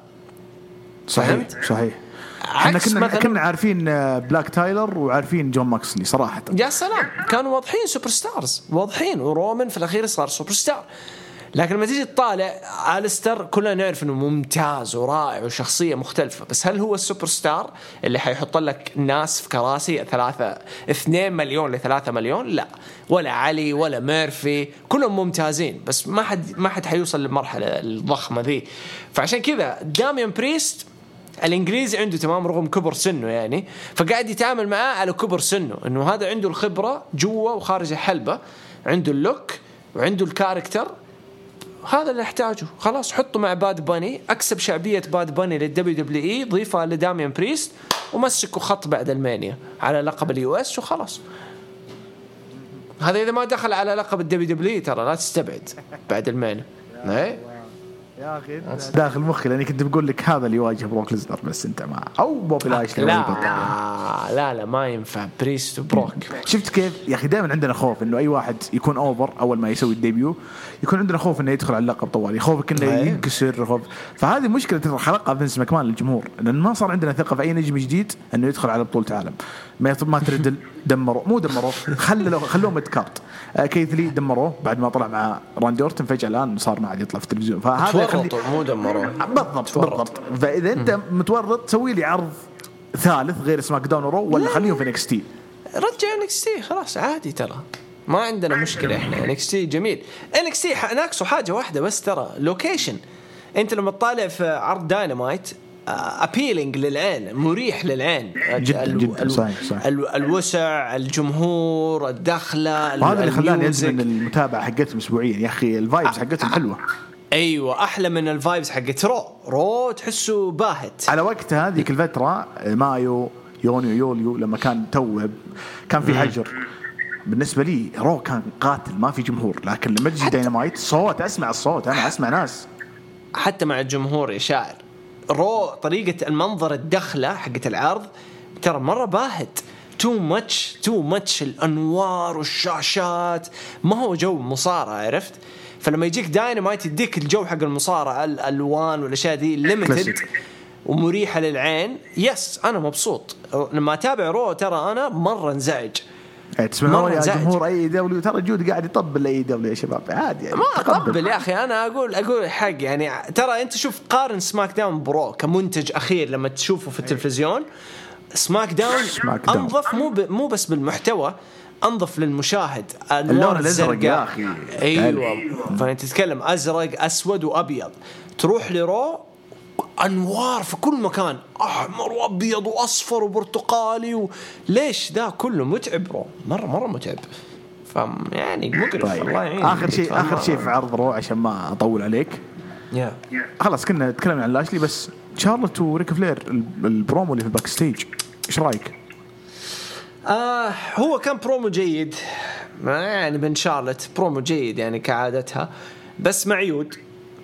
صحيح؟ صحيح إحنا عكس كنا مثلاً- كنا عارفين آه، بلاك تايلر وعارفين جون ماكسلي صراحة. يا سلام كانوا واضحين superstars واضحين ورومان في الأخير صار سوبر ستار لكن لما تيجي تطالع أليستر كلنا نعرف إنه ممتاز ورائع وشخصية مختلفة بس هل هو السوبر ستار اللي حيحط لك ناس في كراسي ثلاثة اثنين مليون لثلاثة مليون؟ لا. ولا علي ولا ميرفي كلهم ممتازين بس ما حد ما حد حيوصل للمرحله الضخمة ذي. فعشان كذا داميان بريست الإنجليزي عنده تمام رغم كبر سنه يعني فقاعد يتعامل معاه على كبر سنه إنه هذا عنده الخبرة جوا وخارج الحلبة عنده ال look وعنده ال character هذا اللي أحتاجه. خلاص حطه مع باد باني أكسب شعبية باد باني لل WWE ضيفها لداميان بريست ومسكوا خط بعد ال Mania على لقب ال US وخلاص. هذا إذا ما دخل على لقب ال WW ترى لا تستبعد بعد ال Mania. إيه؟ يا أخي داخل مخي لأني كنت بقول لك هذا اللي يواجه بروك ليزنر بس أنت ما أو بوبي لاشلي لا بطل. لا لا ما ينفع. بريست وبروك شفت كيف؟ يا أخي دائما عندنا خوف إنه أي واحد يكون over أول ما يسوي ال debut يكون عندنا خوف إنه يدخل على اللقب طوالي خوفك إنه أيوة. ينكسر خوف. فهذه مشكلة خلقها فينس ماكمان للجمهور لأن ما صار عندنا ثقة في أي نجم جديد إنه يدخل على بطولة عالم ما ما تردل دمروا مو دمروا خلوا خلوه mid card. آه كيث لي دمروه. بعد ما طلع مع راندي اورتن فجأة الآن صار ما عاد يطلع في التلفزيون. فهذا تورطوا مو دمروه. بالضبط تورط. بالضبط. فإذا أنت متورط سوي لي عرض ثالث غير SmackDown و Raw ولا خليهم في NXT رجع NXT خلاص عادي ترى. ما عندنا مشكلة إحنا. NXT جميل. NXT ناقصه حاجة واحدة بس ترى. location أنت لما تطالع في عرض Dynamite appealing للعين مريح للعين. جداً، ال- جداً، ال- صحيح، صحيح. ال- الوسع الجمهور الدخلة وهذا اللي خلاني. ادمن المتابعة حقتهم اسبوعيا. يا أخي ال vibes حقتهم حلوة. أيوه أحلى من ال vibes حقت Raw. Raw تحسه باهت. على وقتها هذيك الفترة مايو يونيو يوليو لما كان تو كان في حجر. بالنسبة لي Raw كان قاتل ما في جمهور. لكن لما تجي داينامايت صوت أسمع الصوت أنا أسمع ناس. حتى مع الجمهور يا شاعر Raw طريقة المنظر الدخلة حقت العرض. ترى مرة باهت. Too much too much الأنوار والشاشات. ما هو جو مصارعة عرفت؟ فلما يجيك داينامايت يديك الجو حق المصارعة الالوان والأشياء دي limited. ومريحة للعين. Yes أنا مبسوط. لما أتابع Raw ترى أنا مرة انزعج. تسمعون مرة يا. جمهور AEW ترى جود قاعد يطبل AEW يا شباب عادي يعني ما. أطبل يا أخي أنا أقول أقول حق يعني ترى أنت شوف قارن SmackDown ب Raw كمنتج أخير لما تشوفه في التلفزيون SmackDown SmackDown. أنظف مو ب... مو بس بالمحتوى أنظف للمشاهد اللون الأزرق يا أخي. أيوه فأنت تتكلم أزرق أسود وأبيض تروح ل Raw أنوار في كل مكان. أحمر وأبيض وأصفر وبرتقالي و... ليش ذا كله متعب Raw؟ مره مرة متعب. ف يعني مقرف. طيب. الله يعين آخر شيء آخر شيء في عرض Raw عشان ما أطول عليك. يا خلاص كنا تكلمنا عن لاشلي بس شارلوت وريك فلير ال- البرومو اللي في ال backstage إيش رأيك؟ آه هو كان برومو جيد. يعني من شارلت برومو جيد يعني كعادتها. بس معيود.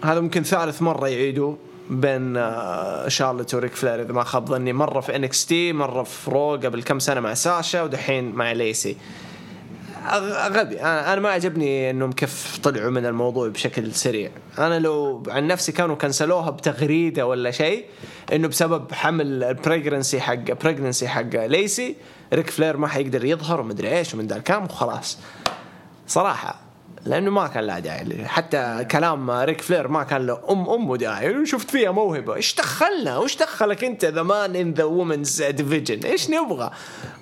هذا ممكن ثالث مرة يعيدوا بين آه شارلت وريك فلير إذا ما خاب ظني. مرة في NXT مرة في Raw قبل كم سنة مع ساشا ودحين مع ليسي. غبي أنا ما عجبني إنهم كيف طلعوا من الموضوع بشكل سريع. أنا لو عن نفسي كانوا كنسلوها بتغريدة ولا شيء إنه بسبب حمل ال pregnancy حق pregnancy حق ليسي ريك فلير ما حيقدر يظهر ومدري إيش ومن ذا الكلام وخلاص. صراحة. لأنه ما كان له داعي حتى كلام ريك فلير ما كان له. ام أمه داعي. شفت فيها موهبة. إيش دخلنا؟ وش دخلك أنت the man in the women's division إيش نبغى؟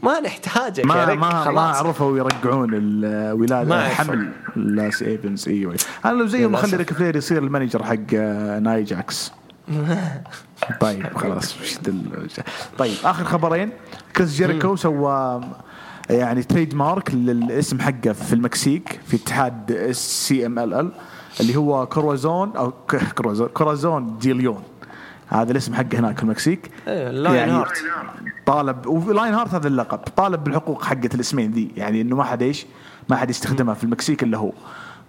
ما نحتاجك ما يا ريك. ما ما خلاص. عرفوا يرجعون الولاده ما حمل ليسي إيفنز. إيوه. أنا لو زيهم. خلي ريك فلير يصير ال manager حق آه، ناي جاكس. طيب خلاص. طيب آخر خبرين. كريس جيريكو سوى يعني trademark للاسم حقه في المكسيك في اتحاد ال CMLL اللي هو كروزون أو كروزون كورازون دي ليون هذا الاسم حقه هناك في المكسيك. إيه، lion يعني heart. طالب و Lionheart هذا اللقب طالب بالحقوق حقت الاسمين ذي يعني إنه ما حد إيش ما حد يستخدمها في المكسيك إلا هو.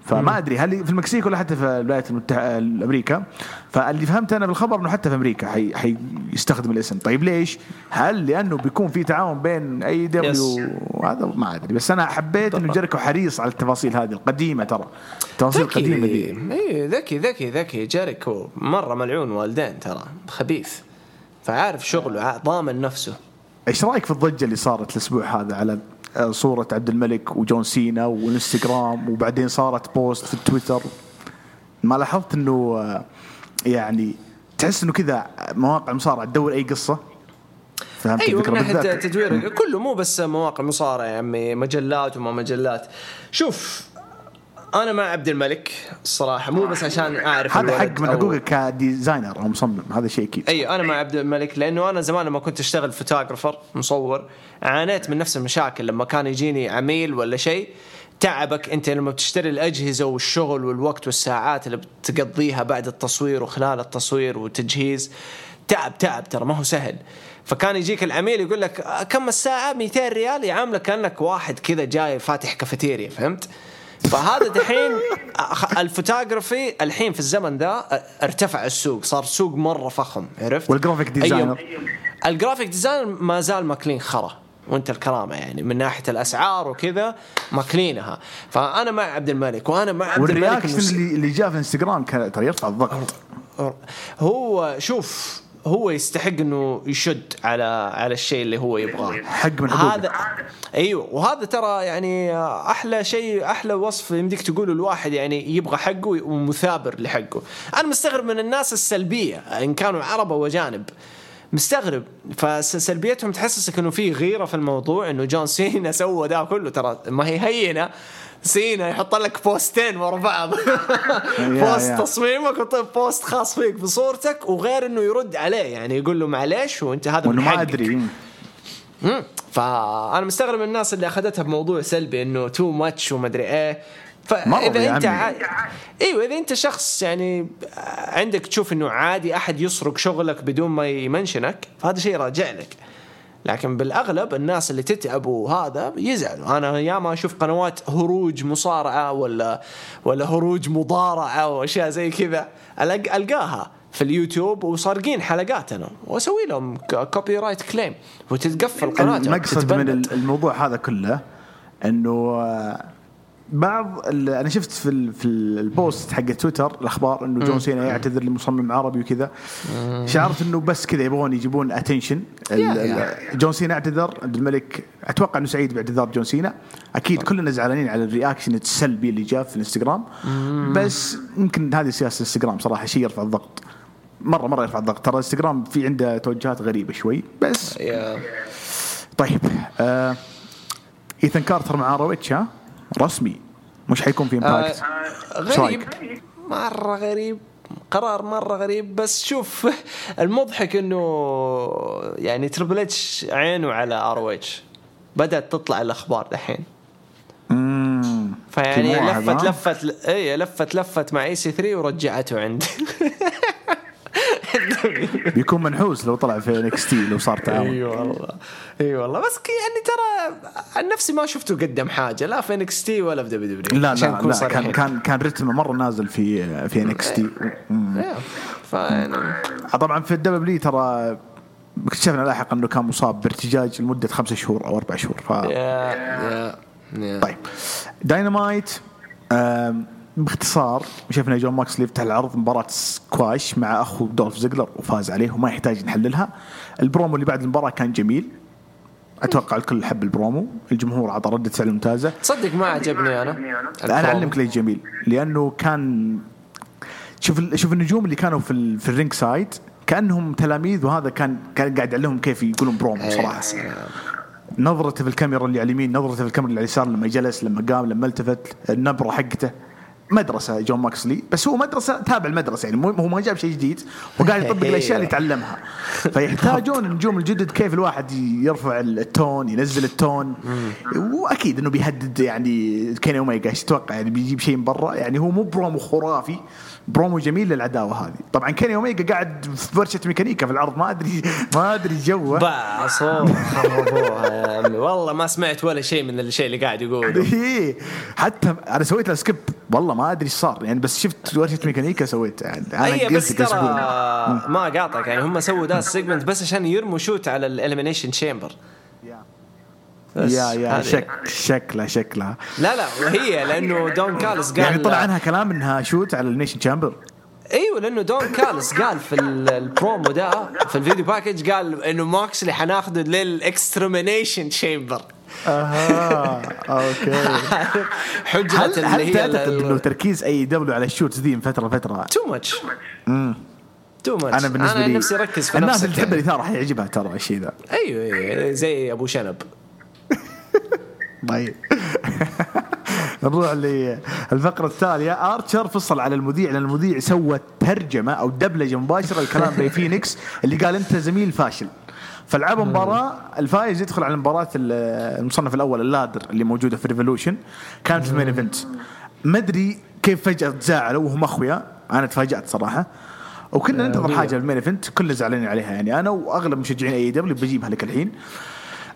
فما أدري هل في المكسيك ولا حتى في الولايات المتحده أمريكا فاللي فهمت أنا بالخبر انه حتى في أمريكا حي حيستخدم الاسم. طيب ليش؟ هل لأنه بيكون في تعاون بين AEW وهذا ما أدري. بس أنا حبيت إنه جيريكو حريص على التفاصيل هذه القديمة ترى. التفاصيل القديمه ذي ذكي اي ذكي ذكي ذكي. جيريكو مرة ملعون والدين ترى خبيث. فعارف شغله ضامن نفسه. إيش رأيك في الضجة اللي صارت الأسبوع هذا على آه، صورة عبد الملك وجون سينا والانستغرام وبعدين صارت post في التويتر ما لاحظت إنه آه، يعني تحس إنه كذا مواقع مصارعة تدور أي قصة؟ فهمت أيوه الفكرة من ناحية بالذات؟ تدوير كله مو بس مواقع مصارعة يا عمي مجلات وما مجلات. شوف أنا مع عبد الملك الصراحه مو بس عشان أعرف هذا حق من حقوقك ك designer أو مصمم هذا شيء أكيد. أيوه أنا مع عبد الملك لأنه أنا زمان لما كنت أشتغل photographer مصور عانيت من نفس المشاكل لما كان يجيني عميل ولا شيء تعبك أنت لما بتشتري الأجهزة والشغل والوقت والساعات اللي بتقضيها بعد التصوير وخلال التصوير والتجهيز تعب تعب ترى ما هو سهل. فكان يجيك العميل يقول لك آه، كم الساعة؟ 200 ريال؟ يعاملك كأنك واحد كذا جاي فاتح كافيتيريا فهمت؟ فهذا دحين الفوتوغرافي الحين في الزمن ذا ارتفع السوق صار سوق مرة فخم عرفت؟ وال graphic designer ال graphic design ما زال ماكلين خرا وانت الكرامة يعني من ناحية الأسعار وكذا ماكلينها. فأنا مع عبد الملك وأنا مع عبد الملك وال reaction اللي اللي جاء في انستغرام كان ترى يرفع الضغط. هو شوف هو يستحق إنه يشد على على الشيء اللي هو يبغاه. حق من حقوقه. هذا أيوه. وهذا ترى يعني أحلى شيء أحلى وصف يمديك تقوله الواحد يعني يبغى حقه ومثابر لحقه. أنا مستغرب من الناس السلبية إن كانوا عرب أو أجانب. مستغرب. فسلبيتهم تحسسك إنه في غيرة في الموضوع إنه جون سينا سوى ده كله. ترى ما هي هينة. سينا يحط لك بوستين ورا بعض post. تصميمك و post خاص فيك بصورتك وغير إنه يرد عليه يعني يقول له معليش وأنت هذا وإنه ما. أدري. فأنا مستغرب من الناس اللي أخذتها بموضوع سلبي إنه too much ومدري إيه مرض فاذا أنت عمي. ع... إيوه إذا أنت شخص يعني عندك تشوف إنه عادي أحد يسرق شغلك بدون ما يمنشنك فهذا شيء راجع لك لكن بالأغلب الناس اللي تتعب وهذا يزعلوا أنا ياما أشوف قنوات هروج مصارعة ولا ولا هروج مصارعة وأشياء زي كذا ألق- ألقاها في اليوتيوب وسارقين حلقاتنا وأسوي لهم copyright claim وتتقفل قناتهم المقصد من. الموضوع هذا كله إنه آه، بعض أنا شفت في في ال post حق تويتر الأخبار إنه جون سينا يعتذر لمصمم عربي وكذا. شعرت إنه بس كذا يبغون يجيبون attention جون سينا اعتذر عبد الملك أتوقع إنه سعيد باعتذار جون سينا. أكيد كلنا زعلانين على ال reaction السلبي اللي جاء في الإنستغرام. بس يمكن هذه سياسة الإنستغرام صراحة شيء يرفع الضغط. مره مرة يرفع الضغط. ترى الانستغرام في عنده توجهات غريبة شوي. بس طيب آه ايثن كارتر مع ROH ها؟ رسمي. مش حيكون في Impact آه غريب؟ مرة غريب. قرار مرة غريب. بس شوف المضحك إنه يعني Triple H عينه على ROH بدأت تطلع الأخبار دحين. فيعني لفت؟ لفت اي لفت لفت مع EC3 ورجعته عندي. بيكون منحوس لو طلع في NXT لو صار تعاون. إي والله إي والله. بس يعني ترى عن نفسي ما شفته قدم حاجة لا في NXT ولا في WWE لا عشان لا نكون لا كان. كان كان رتمه مرة نازل في في NXT إيه. فيعني. طبعا في ال WWE ترى اكتشفنا لاحقا إنه كان مصاب بارتجاج لمدة خمسة شهور أو أربع شهور ف... يا يا يا. طيب. داينامايت باختصار شفنا جون موكسلي يفتح العرض مباراة سكواش مع أخو دولف زيجلر وفاز عليه وما يحتاج نحللها. البرومو اللي بعد المباراة كان جميل. أتوقع الكل حب البرومو. الجمهور عطى رده فعل ممتازه تصدق ما عجبني أنا. أنا أعلمك ليش جميل. لأنه كان شوف ال- شوف النجوم اللي كانوا في ال- في ال ringside كأنهم تلاميذ وهذا كان كان قاعد يعلمهم كيف يقولون برومو إيه، صراحة. نظرته في الكاميرا اللي على اليمين نظرته في الكاميرا اللي على اليسار لما جلس لما قام لما التفت النبرة حقته. مدرسة جون موكسلي بس هو مدرسة تابع المدرسة يعني مو هو ما جاب شيء جديد وقاعد يطبق الأشياء اللي تعلمها. فيحتاجون النجوم الجدد كيف الواحد يرفع ال tone ينزل ال tone. وأكيد إنه بيهدد يعني كيني اوميجا إيش تتوقع يعني بيجيب شيء من برا؟ يعني هو مو برومو خرافي برومو جميل للعداوة هذه. طبعا كيني أوميجا قاعد في ورشة ميكانيكا في العرض ما أدري ما أدري جوه. بعصور خربوها يا عمي. والله ما سمعت ولا شيء من الشيء اللي قاعد يقوله. إيه. حتى أنا سويت له skip والله ما أدري إيش صار. يعني بس شفت ورشة ميكانيكا سويت. يعني أنا اي بس ترى ما قاطعك. يعني هم سووا ذا ال segment بس عشان يرموا shoot على ال Elimination Chamber يا يا شك شكلها شكلها. لا لا وهي لأنه دون كالس قال يعني طلع عنها كلام إنها shoot على Elimination Chamber. إيوه لأنه دون كالس قال في ال- البرومو ده في ال video package قال إنه موكسلي حناخذه لل Extermination Chamber. أها okay. حجة هل هل تعتقد إنه تركيز AEW على الـ shoots ذي من فترة لفترة؟ تو ماتش تو ماتش أنا بالنسبة أنا لي نفسي أركز في الناس اللي تحب. الإثارة حيعجبها ترى الشيء ذا. أيوه أيوه زي أبو شنب. طيب. نروح للفقرة التالية. ارشر فصل على المذيع لأن المذيع سوى ترجمة أو دبلجة مباشرة لكلام ري فينيكس اللي قال أنت زميل فاشل. فلعبوا مباراة الفايز يدخل على مباراة المصنف الأول ال ladder اللي موجودة في Revolution كان في ال main event ما أدري كيف فجأة تزاعلوا وهم أخويا. أنا تفاجأت صراحة. وكنا ننتظر حاجة ال main event كلنا زعلانين عليها يعني. أنا وأغلب مشجعين AEW بجيبها لك الحين.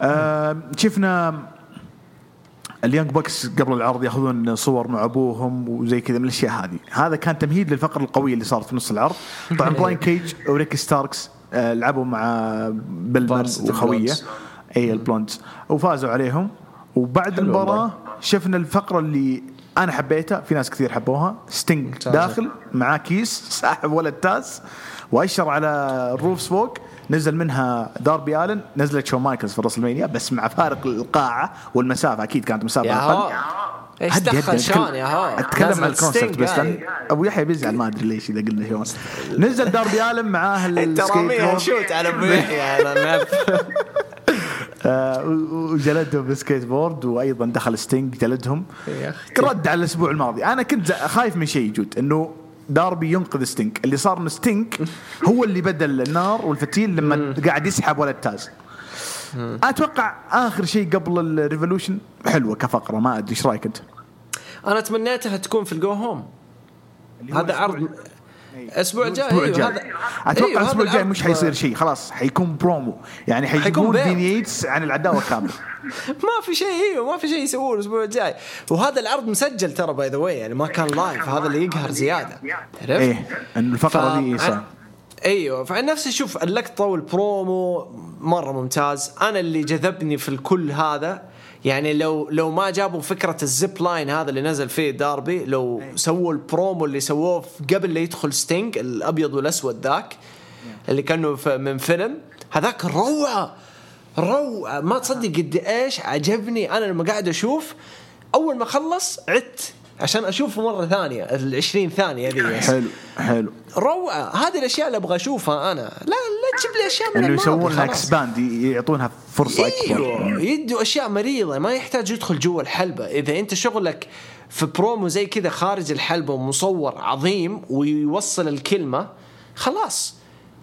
آه شفنا اليانج بكس قبل العرض ياخذون صور مع أبوهم وزي كذا من الأشياء هذه. هذا كان تمهيد للفقره القويه اللي صارت في نص العرض. طبعا براين كيج وريكي ستاركس آه، لعبوا مع بيلمان جونيور وخويه. ال Varsity Blonds وفازوا عليهم. وبعد المباراة. شفنا الفقرة اللي أنا حبيتها في ناس كثير حبوها. ستينج. داخل معاه كيس ساحب ولد تاز. وأشر على ال roof spot نزل منها داربي آلن نزلت شون مايكلز في الرسلمانيا بس مع فارق القاعة والمسافة. أكيد كانت مسافة أقل. إيش دخل شون يا هو؟ أتكلم عن ال concept بس أبو يحيى بيزعل ما أدري ليش إذا قلنا شون نزل داربي آلن معاه board. shoot على أبو يحيى. آه، وجلدهم بالسكيت بورد وأيضا دخل ستينج جلدهم. رد على الأسبوع الماضي. أنا كنت خايف من شيء يجود إنه داربي ينقذ ستينج اللي صار انه ستينج هو اللي بدل النار والفتيل لما قاعد يسحب ولد تاز أتوقع آخر شيء قبل ال Revolution حلوة كفقرة ما أدري إيش رأيك أنت؟ أنا تمنيتها تكون في ال go home. هذا عرض الأسبوع الجاي الأسبوع الجاي هذا أتوقع أيوه، الأسبوع الجاي مش حيصير شيء. خلاص حيكون برومو يعني حيكون حيجيبون بيع. فين ييتس عن العداوة كامله ما في شيء أيوه ما في شيء يسووه الأسبوع الجاي. وهذا العرض مسجل ترى by the way يعني ما كان live هذا اللي يقهر زيادة. عرفت؟ إيه الفقرة دي صح أيوه فعن نفسي شوف اللقطة والبرومو مرة ممتاز. أنا اللي جذبني في الكل هذا يعني لو لو ما جابوا فكرة ال zip line هذا اللي نزل فيه داربي لو سووا البرومو اللي سووه قبل لا يدخل ستينج الأبيض والأسود ذاك اللي كانوا في- من فيلم هذاك روعة روعة. ما تصدق قد إيش عجبني. أنا لما قاعد أشوف أول ما خلص عدت عشان أشوفه مرة ثانية ال 20 ثانية ذي حلو حلو. روعة. هذه الأشياء اللي أبغى أشوفها أنا. لا لا تجيب لي أشياء من الماضي يسوون لها. expand يعطونها فرصة اكبر إيوه يدوا أشياء مريضة. ما يحتاج يدخل جوا الحلبة. إذا أنت شغلك في برومو زي كذا خارج الحلبة ومصور عظيم ويوصل الكلمة خلاص.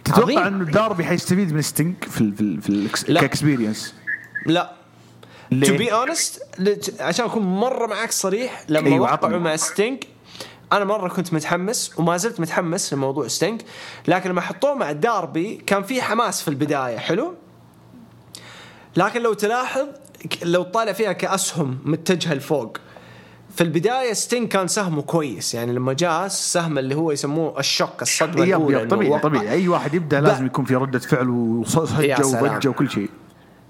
تتوقع. إنه داربي حيستفيد من ستينج في ال في, ال في ال لا. to be honest عشان أكون مرة معك صريح لما أيوة،. وقعوا مع ستينج أنا مرة كنت متحمس وما زلت متحمس لموضوع ستينج لكن لما حطوه مع داربي كان في حماس في البداية حلو لكن لو تلاحظ لو طالع فيها كأسهم متجهة لفوق في البداية ستينج كان سهمه كويس يعني لما جاء السهم اللي هو يسموه ال shock الصدمة الأولى طبيعي. طبيعي أي واحد يبدأ لازم يكون في ردة فعل وصجه. وضجه وكل شيء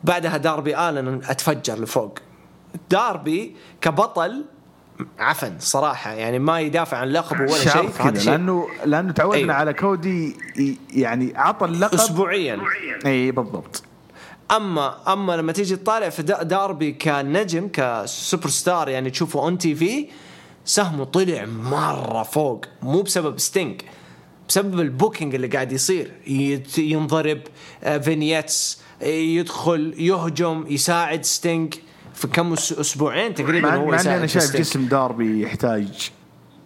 بعدها داربي آلن أتفجر لفوق. داربي كبطل عفن صراحة يعني ما يدافع عن لقبه ولا شيء كذا لأنه لأنه تعودنا أيوة. على كودي يعني عطى اللقب اسبوعيا. أي بالضبط. اما أما لما تيجي تطالع في دا- داربي كنجم كسوبر ستار يعني تشوفه on TV سهمه طلع مرة فوق مو بسبب ستينج بسبب ال booking اللي قاعد يصير ينضرب فينيتس آه، يدخل يهجم يساعد ستينج في كم أسبوعين تقريبا مع, هو مع إني يساعد أنا شايف. جسم داربي يحتاج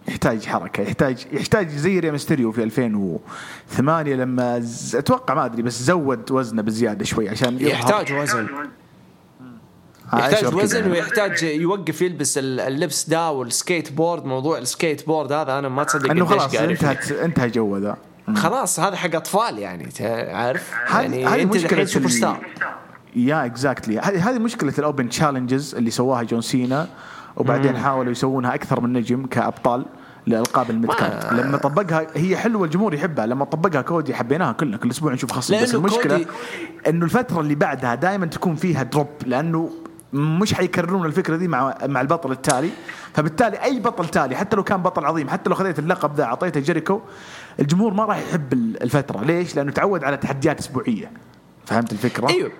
يحتاج حركة يحتاج يحتاج زي ريمستيريو في 2008 لما ز... أتوقع ما أدري بس زود وزنه بزيادة شوي عشان. يحتاج وزن يحتاج وزن. ويحتاج يوقف يلبس ال- اللبس ده والسكيت بورد موضوع السكيت بورد هذا أنا ما تصدق إنه خلاص. انتهت انتهى جو ذا خلاص هذا حق أطفال يعني عارف؟ يعني هذه انت مشكلة الحين superstar yeah exactly هذه مشكلة ال open challenges اللي سواها جون سينا وبعدين حاولوا يسوونها أكثر من نجم كأبطال لألقاب ال midcard لما طبقها هي حلوة الجمهور يحبها. لما طبقها كودي حبيناها كلنا كل أسبوع نشوف خصم. بس المشكلة إنه الفترة اللي بعدها دائما تكون فيها drop لأنه مش حيكررون الفكرة دي مع مع البطل التالي. فبالتالي أي بطل تالي حتى لو كان بطل عظيم حتى لو خذيت اللقب ذا أعطيته جيريكو الجمهور ما راح يحب الفترة. ليش؟ لأنه تعود على تحديات أسبوعية. فهمت الفكرة؟ أيوه.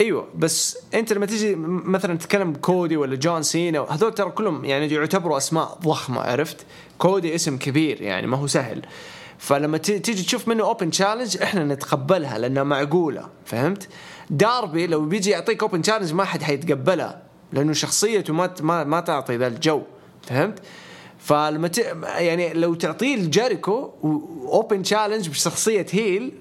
أيوه. بس أنت لما تيجي مثلا تتكلم كودي ولا جون سينا هذول ترى كلهم يعني يعتبروا أسماء ضخمة عرفت؟ كودي اسم كبير يعني ما هو سهل. فلما تيجي تشوف منه open challenge إحنا نتقبلها لأنها معقولة فهمت؟ داربي لو بيجي يعطيك open challenge ما حد حيتقبلها لأنه شخصيته ما ما, ما تعطي ذا الجو فهمت؟ فلما ت... يعني لو تعطيه الجيريكو open challenge بشخصية heel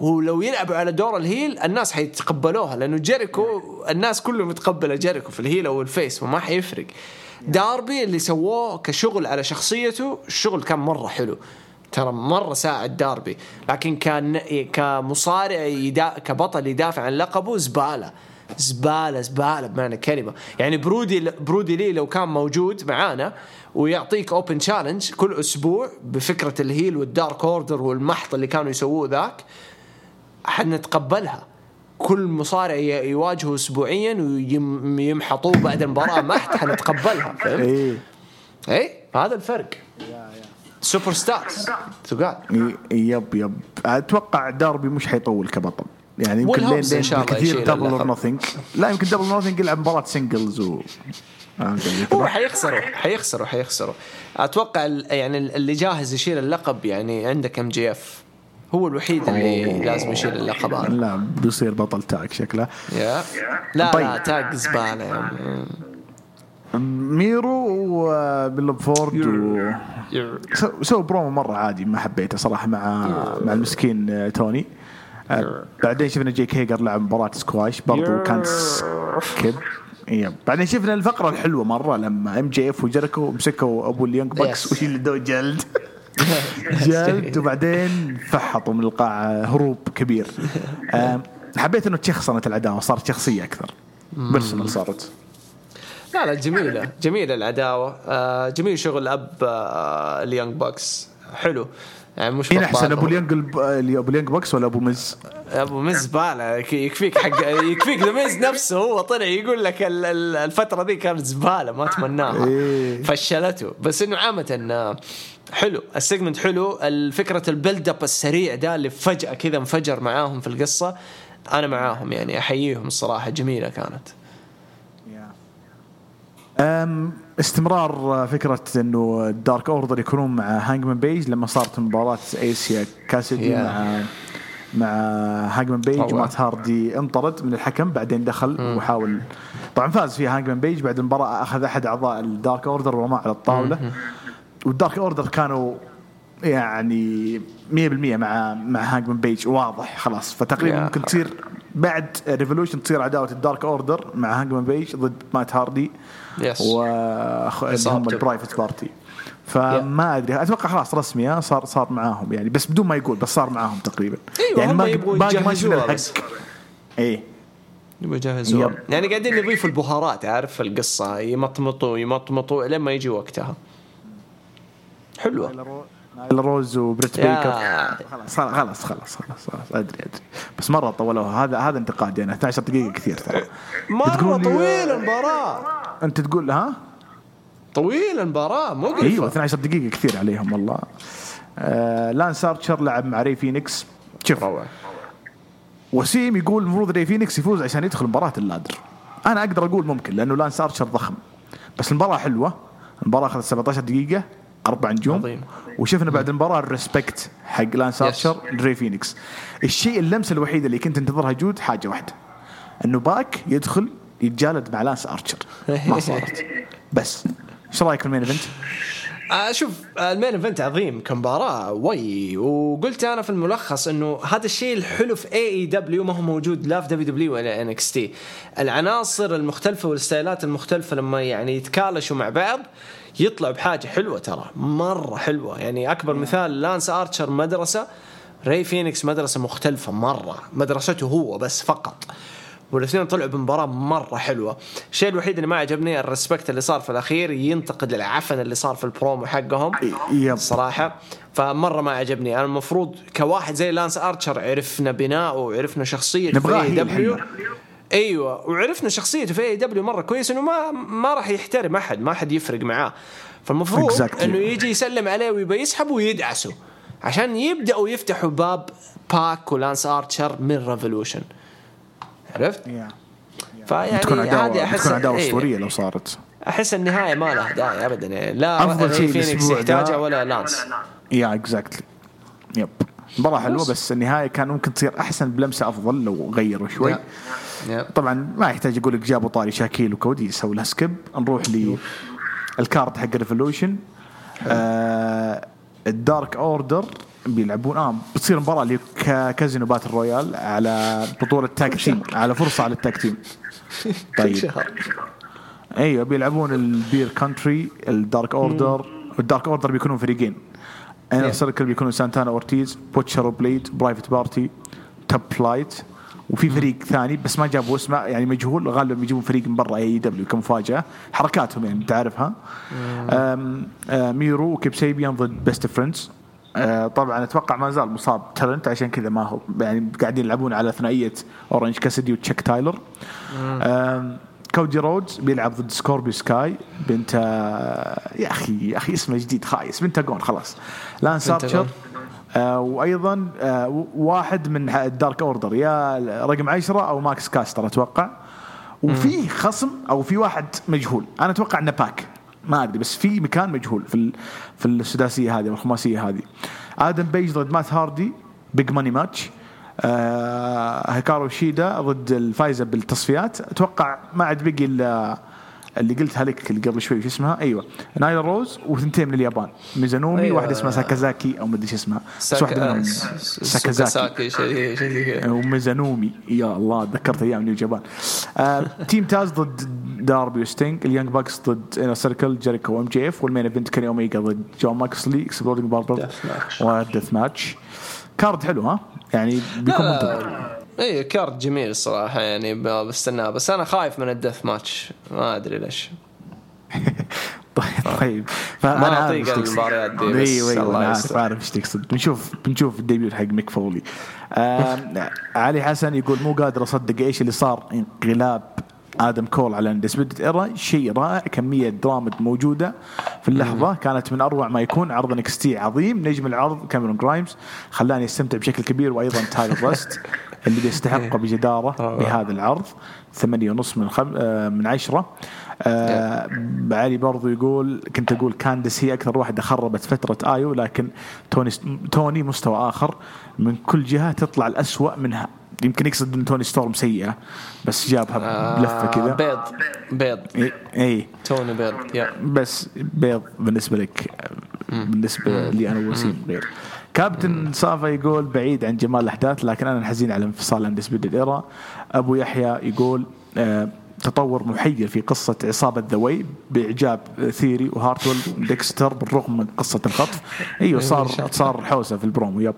ولو يلعبوا على دور ال heel الناس حيتقبلوها لأنه جيريكو الناس كلهم متقبله جيريكو في ال heel أو ال face فما حيفرق. داربي اللي سووه كشغل على شخصيته الشغل كان مرة حلو. ترى مرة ساعد داربي لكن كان كمصارع يعني كبطل يدافع عن لقبه زبالة زبالة زبالة بمعنى الكلمة يعني برودي برودي لي لو كان موجود معانا ويعطيك open challenge كل أسبوع بفكرة الهيل والدارك اوردر والمحط اللي كانوا يسووه ذاك حنتقبلها كل مصارع يواجهه اسبوعيا ويمحطوه بعد المباراة محت حنتقبلها فهمت؟ اي هذا الفرق. superstars تقال ي- yep yep. أتوقع داربي مش حيطول كبطل. يعني يمكن لين لين كثير double or. nothing لا يمكن double or nothing يلعب مباراة singles و هو. حيخسروا حيخسروا حيخسروا. أتوقع يعني اللي جاهز يشيل اللقب يعني عندك ام جي اف. هو الوحيد اللي لازم يشيل اللقب. هذا لا بيصير بطل تاك شكله. يا. لا طيب. لا tag زبالة. ميرو وبيلوب فورد و... سووا برومو مرة عادي ما حبيته صراحة مع مع المسكين آه، توني. آه، بعدين شفنا جيك هيجر لعب مباراة سكواش برضو كانت skip yep بعدين شفنا الفقرة الحلوة مرة لما إم جي إف وجيريكو مسكوا أبو اليونج Yes. وشيلوا جلد. جلد وبعدين فحطوا من القاعة هروب كبير. آه، حبيت إنه تشخصنت العداوة صارت شخصية أكثر. personal صارت. لا لا جميلة. جميلة العداوة. آه جميل شغل أب آه اليونج بكس حلو. يعني مش مين أحسن. أبو اليونج الب- أبو اليونج بكس ولا أبو مز؟ أبو مز زباله يك- يكفيك حق يكفيك. ذا مز نفسه هو طلع يقول لك ال- ال- الفترة دي كانت زبالة ما تمناها إيه. فشلته. بس إنه عامة آه، حلو. ال segment حلو. الفكرة ال build up السريع ده اللي فجأة كذا انفجر معاهم في القصة أنا معاهم يعني أحييهم الصراحة. جميلة كانت. استمرار فكرة إنه الدارك اوردر يكونون مع هانجمان بيج لما صارت مباراة آيزايا كاسيدي Yeah. مع مع هانجمان بيج طبعا. مات هاردي انطرد من الحكم بعدين دخل وحاول طبعا فاز فيها هانجمان بيج بعد المباراة أخذ أحد أعضاء الدارك اوردر ورماه على الطاولة والدارك اوردر كانوا يعني 100% مع مع هانجمان بيج واضح خلاص فتقريبا Yeah. ممكن تصير بعد ريفولوشن تصير عداوة الدارك اوردر مع هانجمان بيج ضد مات هاردي yes و اللي هم إصابته. البرايفت بارتي فما أدري أتوقع خلاص رسمي صار صار معاهم يعني بس بدون ما يقول بس صار معاهم تقريبا. أيوة، يعني ما باقي ما شفنا. الحق. إيه. يبغوا يجهزوها. yep. يعني قاعدين يضيفوا البهارات عارف في القصة يمطمطوا يمطمطوا لين ما يجي وقتها. حلوة. نايلا روز وبريت. بيكر. خلاص خلاص خلاص خلاص خلاص أدري أدري. بس مرة طولوها. هذا هذا انتقادي أنا 12 دقيقة كثير ترى. مرة طويلة المباراة. أنت تقول ها؟ طويلة المباراة مقرفه أيوه 12 دقيقة كثير عليهم والله. آه لانس ارشر لعب مع ري فينيكس. شوف روعة. وسيم يقول المفروض ري فينيكس يفوز عشان يدخل مباراة ال ladder. أنا أقدر أقول ممكن لأنه لانس ارشر ضخم. بس المباراة حلوة. المباراة أخذت 17 دقيقة. أربع نجوم. عظيم. وشفنا بعد المباراة ال respect حق لانس ارشر لري فينيكس الشيء اللمسة الوحيدة اللي كنت انتظرها good حاجة واحدة. إنه باك يدخل يتجالد مع لانس ارشر ما صارت. بس. إيش رأيك في ال main event؟ آه شوف آه، ال main event عظيم كمباراة وي وقلت أنا في الملخص إنه هذا الشيء الحلو في اي اي دبليو ما هو موجود لا في دبليو دبليو ولا ان إكس تي العناصر المختلفة وال styleات المختلفة لما يعني يتكلاشوا مع بعض يطلعوا بحاجة حلوة ترى مرة حلوة. يعني أكبر مثال لانس ارشر مدرسة ري فينيكس مدرسة مختلفة مرة. مدرسته هو بس فقط. والأثنين طلعوا بمباراة مرة حلوة. الشيء الوحيد اللي ما عجبني ال respect اللي صار في الأخير ينتقد العفن اللي صار في البرومو حقهم yep. صراحة. فمرة ما عجبني. أنا المفروض كواحد زي لانس ارشر عرفنا بناءه وعرفنا اي دبليو. أيوه وعرفنا شخصيته في اي دبليو مرة كويس إنه ما ما راح يحترم أحد ما حد يفرق معاه. فالمفروض Exactly. إنه يجي يسلم عليه ويبى يسحبه ويدعسه عشان يبدأوا يفتحوا باب باك ولانس ارشر من ريفولوشن عرفت؟ فيعني تكون عداوه احس تكون عداوة إيه، أسطورية لو صارت. أحس النهاية ما لها داعي ابدا. يعني لا أفضل ري شيء فينيكس يحتاجها ولا لانس. yeah exactly yep مباراة حلوة بس النهاية كان ممكن تصير أحسن بلمسة أفضل لو غيروا شوي. yeah. طبعا ما يحتاج أقول لك جابوا طاري شاكيل وكودي يسوي لها skip نروح لل card حق ريفولوشن آه الدارك اوردر بيلعبون. آه بتصير مباراة اللي كا- casino battle royale على بطولة tag team على فرصة على ال tag team طيب. أيوه بيلعبون البير كانتري الدارك اوردر الدارك اوردر بيكونون فريقين. انر Yeah. سيركل بيكونوا سانتانا اورتيز بوتشر وبليد برايفت بارتي توب فلايت وفي فريق ثاني بس ما جابوا اسمه يعني مجهول غالبا بيجيبون فريق من برا اي دبليو كمفاجأة. حركاتهم يعني تعرفها أم آه، ميرو وكيبسيبيان ضد بيست فريندز طبعا أتوقع ما زال مصاب تالنت عشان كذا ما هو يعني قاعدين يلعبون على ثنائية اورنج كاسدي وتشيك تايلر كودي رودز بيلعب ضد سكوربيو سكاي بنتا يا أخي يا أخي اسمه جديد خايس. بنتاجون خلاص. لانس بنتاجون. آه وأيضا آه واحد من ال dark order يا رقم عشرة أو ماكس كاستر أتوقع. وفي خصم أو في واحد مجهول. أنا أتوقع إنه باك. ما أدري بس في مكان مجهول في في السداسية هذه الخماسية هذه. آدم بيج ضد مات هاردي big money match آه هيكارو شيدا ضد الفايزة بالتصفيات. أتوقع ما عاد بقي إلا اللي قلتها لك اللي قبل شوي شو اسمها؟ أيوه. نايلا روز وثنتين من اليابان. ميزانومي أيوة. واحدة اسمها ساكازاكي أو ما أدري شو اسمها بس واحدة ساكا منهم ساكازاكي. شيء شيء وميزانومي. يا الله تذكرت أيام نيو جابان آه team تاز ضد داربي وستينج ال young bucks ضد inner circle جيريكو و MJF وال main event كاني اوميجا ضد جون موكسلي exploding barbed. و death match. card حلو ها؟ يعني بيكون منتظر اي card جميل الصراحه يعني بستناه. بس أنا خايف من ال death match. ما أدري ليش. طيب طيب. ما تقصد. المباريات دي، بس أيوه الله عارف. عارف إيش تقصد. بنشوف بنشوف ال debut حق ميك فولي. علي حسن يقول مو قادر أصدق إيش اللي صار انقلاب آدم كول على undisputed era شيء رائع كمية دراما موجودة في اللحظة. كانت من أروع ما يكون عرض NXT عظيم نجم العرض كاميرون جرايمز خلاني أستمتع بشكل كبير وأيضا تايلر رست اللي بيستحق بجدارة بهذا العرض ثمانية ونص من خم... آه، من عشرة. آه علي برضو يقول كنت أقول كاندس هي أكثر واحدة خربت فترة آيو لكن توني توني مستوى آخر من كل جهة تطلع الأسوأ منها. يمكن يقصد إن توني ستورم سيئة بس جابها بلفة كذا. آه، بيض. بيض. إي إي. توني بيض يا. بس بيض بالنسبة لك بالنسبة لي أنا وسيم غير. كابتن صافا يقول بعيد عن جمال الأحداث لكن أنا حزين على انفصال اندسبيدد ايرا أبو يحيى يقول آه تطور محير في قصة عصابة ذوي بإعجاب ثيري وهارتول وديكستر بالرغم من قصة الخطف. أيوه صار صار حوسة في البرومو يب.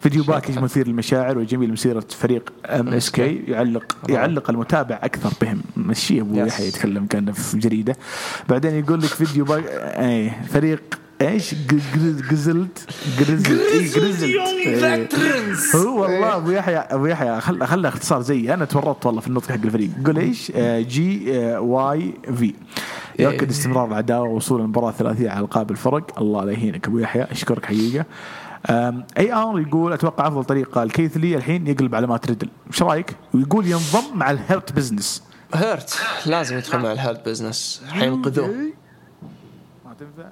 فيديو باكج مثير للمشاعر وجميل مسيرة فريق ام اس كي يعلق يعلق المتابع أكثر بهم. مشيه أبو. يحيى يتكلم كان في جريدة. بعدين يقول لك video pack اي فريق إيش؟ grizzled grizzled هو والله أبو يحيى أبو يحيى خل خلى اختصار زي أنا تورطت والله في النطق حق الفريق. قول إيش؟ GYV يؤكد استمرار العداوه ووصول المباراة الثلاثية على ألقاب الفرق. الله لا يهينك أبو يحيى أشكرك حقيقة. AR يقول أتوقع أفضل طريقة لكيثلي الحين يقلب على مات ريدل. إيش رأيك؟ ويقول ينضم مع ال hurt business hurt لازم يدخل مع ال hurt business حينقذوه. ما تنفع.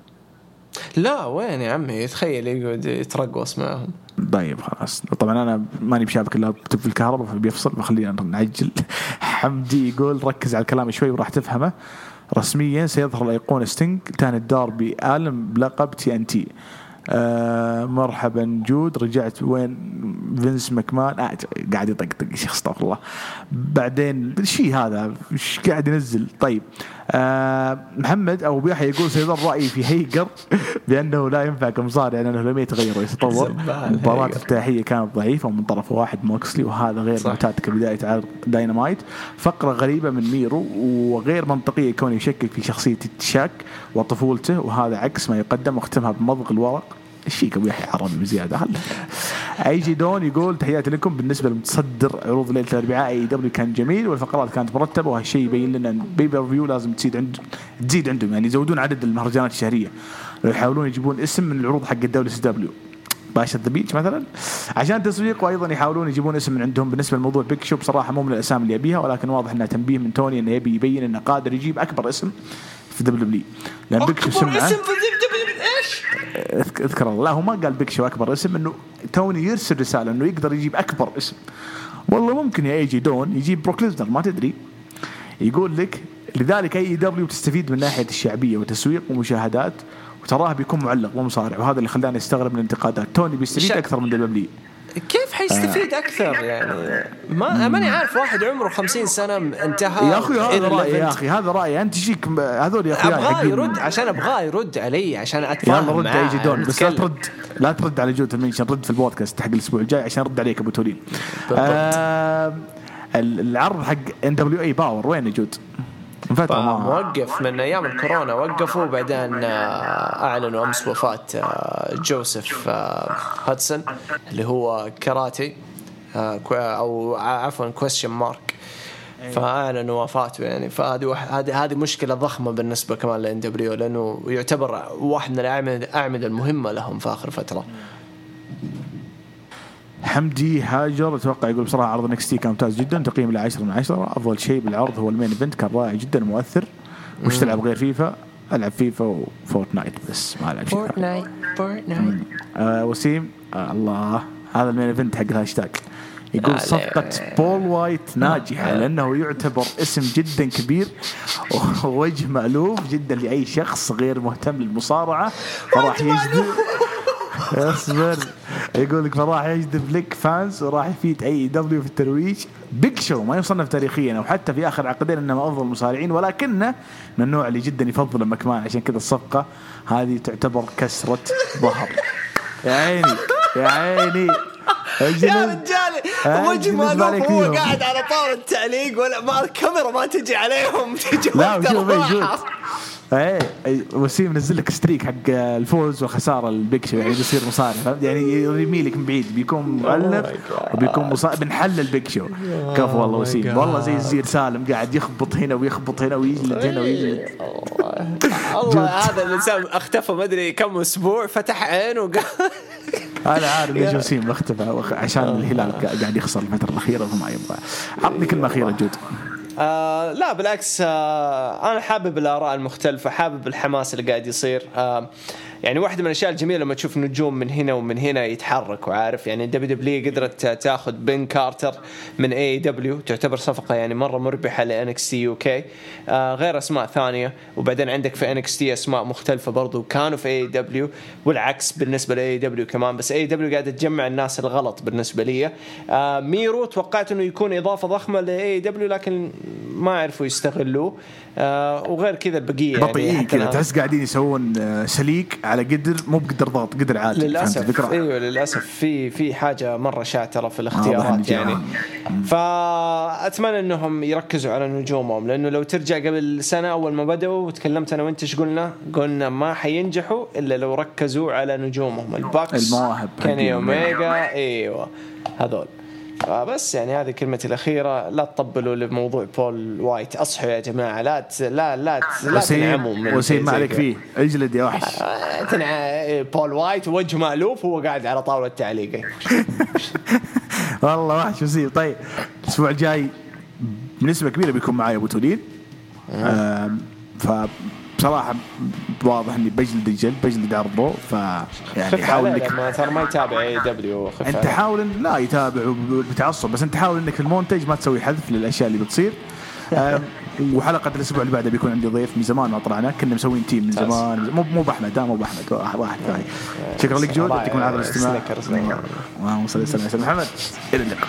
لا وين يا عمي؟ تخيل يقعد يترقص معهم. طيب خلاص. طبعا أنا ماني بشابك اللابتوب في الكهرباء فبيفصل فخلينا نعجل. حمدي يقول ركز على الكلام شوي وراح تفهمه. رسميا سيظهر الأيقونة ستينج تاني الداربي الم بلقب TNT آه مرحبا جود رجعت وين؟ فينس مكمان آه قاعد يطقطق شيخ استغفر الله. بعدين في هذا؟ إيش قاعد ينزل؟ طيب. آه محمد أبو بيحيى يقول سيظل رأيي في هيجر بأنه لا ينفع كمصارع لأنه لم يتغير ويتطور المباراة. الإفتتاحية كانت ضعيفة ومن طرف واحد موكسلي وهذا غير. معتاد كبداية عرض داينامايت فقرة غريبة من ميرو وغير منطقية كونه يشكك في شخصية تشاك وطفولته وهذا عكس ما يقدم واختمها بمضغ الورق إيش فيك أبو يحيى عربي بزيادة. خله AJ دون يقول تحياتي لكم. بالنسبة لمتصدر عروض ليلة الأربعاء AEW كان جميل والفقرات كانت مرتبة وهالشيء يبين لنا إن pay per view لازم تزيد عند تزيد عندهم. يعني يزودون عدد المهرجانات الشهرية. لو يحاولون يجيبون اسم من العروض حق ال WCW bash at the beach مثلا. عشان تسويق وأيضا يحاولون يجيبون اسم من عندهم. بالنسبة لموضوع big show بصراحه مو من الأسامي اللي يبيها ولكن واضح إنها تنبيه من توني إنه يبي يبين إنه قادر يجيب أكبر اسم في W لأن big show اسم في أذكر الله ما قال big show اكبر اسم إنه توني يرسل رسالة إنه يقدر يجيب أكبر اسم. والله ممكن يا AJ دون يجيب بروك ليزنر ما تدري. يقول لك لذلك AEW تستفيد من ناحية الشعبية وتسويق ومشاهدات وتراه بيكون معلق مو مصارع وهذا اللي خلاني أستغرب من الانتقادات توني بيستفيد أكثر من W. كيف حيستفيد أكثر يعني ما ماني عارف واحد عمره 50 سنة انتهى يا أخي هذا رايي يا 11. أخي هذا رايي أنت check هذول يا اخوياي أبغاه يرد عشان أبغاه يرد علي عشان أتفاهم يلا رد J دون بس لا. ترد لا ترد على جود ال mention رد في البودكاست حق الأسبوع الجاي عشان رد عليك أبو تولين. آه العرض حق NWA power وين يا جود؟ ما موقف من أيام الكورونا وقفوا وبعدين آه، أعلنوا أمس وفاة آه، جوزيف آه، هادسون اللي هو كاراتي كو- أو عفوا question mark فأعلنوا وفاته يعني فهذه هذه هذه مشكلة ضخمة بالنسبة كمان لأن W لأنه يعتبر واحد من الاعمده الأعمدة المهمة لهم في آخر فترة. حمدي هاجر. أتوقع يقول بصراحة عرض NXT كان ممتاز جدا. تقييم له 10 من 10 أفضل شيء بالعرض هو ال main event. كان رائع جدا. ومؤثر وش تلعب غير فيفا؟ ألعب فيفا وفورتنايت بس. ما ألعب شيء. ثاني. فورتنايت آه وسيم. آه الله. هذا ال main event حق الهاشتاج. يقول صفقة. بول وايت ناجحة لأنه يعتبر اسم جدا كبير. ووجه مألوف جدا لأي شخص غير مهتم للمصارعة. فراح يجذب اصبر يقول لك فراح يجذب لك fans وراح يفيد AEW في الترويج. Big Show ما يصنف تاريخيا أو حتى في آخر عقدين انه من أفضل المصارعين ولكنه من النوع اللي جدا يفضل مكمان. عشان كذا الصفقة هذه تعتبر كسرة ظهر. يا عيني يا عيني. يا رجال وجه ما هو. قاعد على طار التعليق ولا ما الكاميرا ما تجي عليهم تجي لا الراحة. إيه إيه، وسيم نزل لك ستريك حق الفوز والخساره البيك شو يعني بيصير مصارع فهمت؟ يعني يرمي لك من بعيد بيكون مؤلف وبيكون مصارع بنحل البيك شو كفو والله وسيم. والله زي الزير سالم قاعد يخبط هنا ويخبط هنا ويجلد هنا ويجلد. الله هذا الانسان اختفى ما أدري كم أسبوع فتح عينه وقال أنا عارف ليش وسيم اختفى عشان الهلال قا- قاعد يخسر الفترة الأخيرة فما يبغى. عطني كلمة أخيرة جود. آه لا بالعكس آه أنا حابب الآراء المختلفة حابب الحماس اللي قاعد يصير. آه يعني واحدة من الأشياء الجميلة لما تشوف نجوم من هنا ومن هنا يتحركوا عارف؟ يعني WWE قدرت تاخذ بن كارتر من AEW تعتبر صفقة يعني مرة مربحة ل NXT UK غير أسماء ثانية وبعدين عندك في NXT أسماء مختلفة برضو كانوا في AEW والعكس بالنسبة ل AEW كمان. بس AEW قاعدة تجمع الناس الغلط بالنسبة لي. آه ميرو توقعت إنه يكون إضافة ضخمة لاي دبليو لكن ما عرفوا يستغلوه. آه وغير كذا البقية بطيئين حتى كذا تحس قاعدين يسوون آه، سليك على قدر مو بقدر ضغط قدر فهمت للأسف؟ أيوه للأسف في في حاجة مرة شاتره في الاختيارات إن يعني. فأتمنى إنهم يركزوا على نجومهم لأنه لو ترجع قبل سنة أول ما بدأوا وتكلمت أنا وأنت إيش قلنا؟ قلنا ما حينجحوا إلا لو ركزوا على نجومهم الباكس المواهب حقهم. اوميجا أيوه هذول بس يعني هذه كلمتي الأخيرة لا تطبلوا لموضوع بول وايت. أصحوا يا جماعة لا ت... لا لا ت... لا تنعموا من وسيم ما عليك. فيه اجلد يا وحش. آه، تنع... بول وايت وجهه مألوف وهو قاعد على طاولة تعليق والله وحش وسيم. طيب الأسبوع الجاي بنسبة كبيرة بيكون معي أبو تولين آم، فبصراحه واضح إني بجلد الجلد بجلد عرضه ف يعني حاول إنك لما ترى ما يتابع AEW أنت. حاول إن لا يتابع بتعصب بس أنت حاول إنك في المونتج ما تسوي حذف للأشياء اللي بتصير آم، وحلقة الأسبوع اللي بعده بيكون عندي ضيف من زمان ما طلعنا كنا مسوين team من. زمان مو مو بأحمد لا مو بأحمد واحد ثاني شكرا لك جود. يعطيكم العافية الاستماع سنيكر، سنيكر. اللهم صل وسلم على محمد إلى اللقاء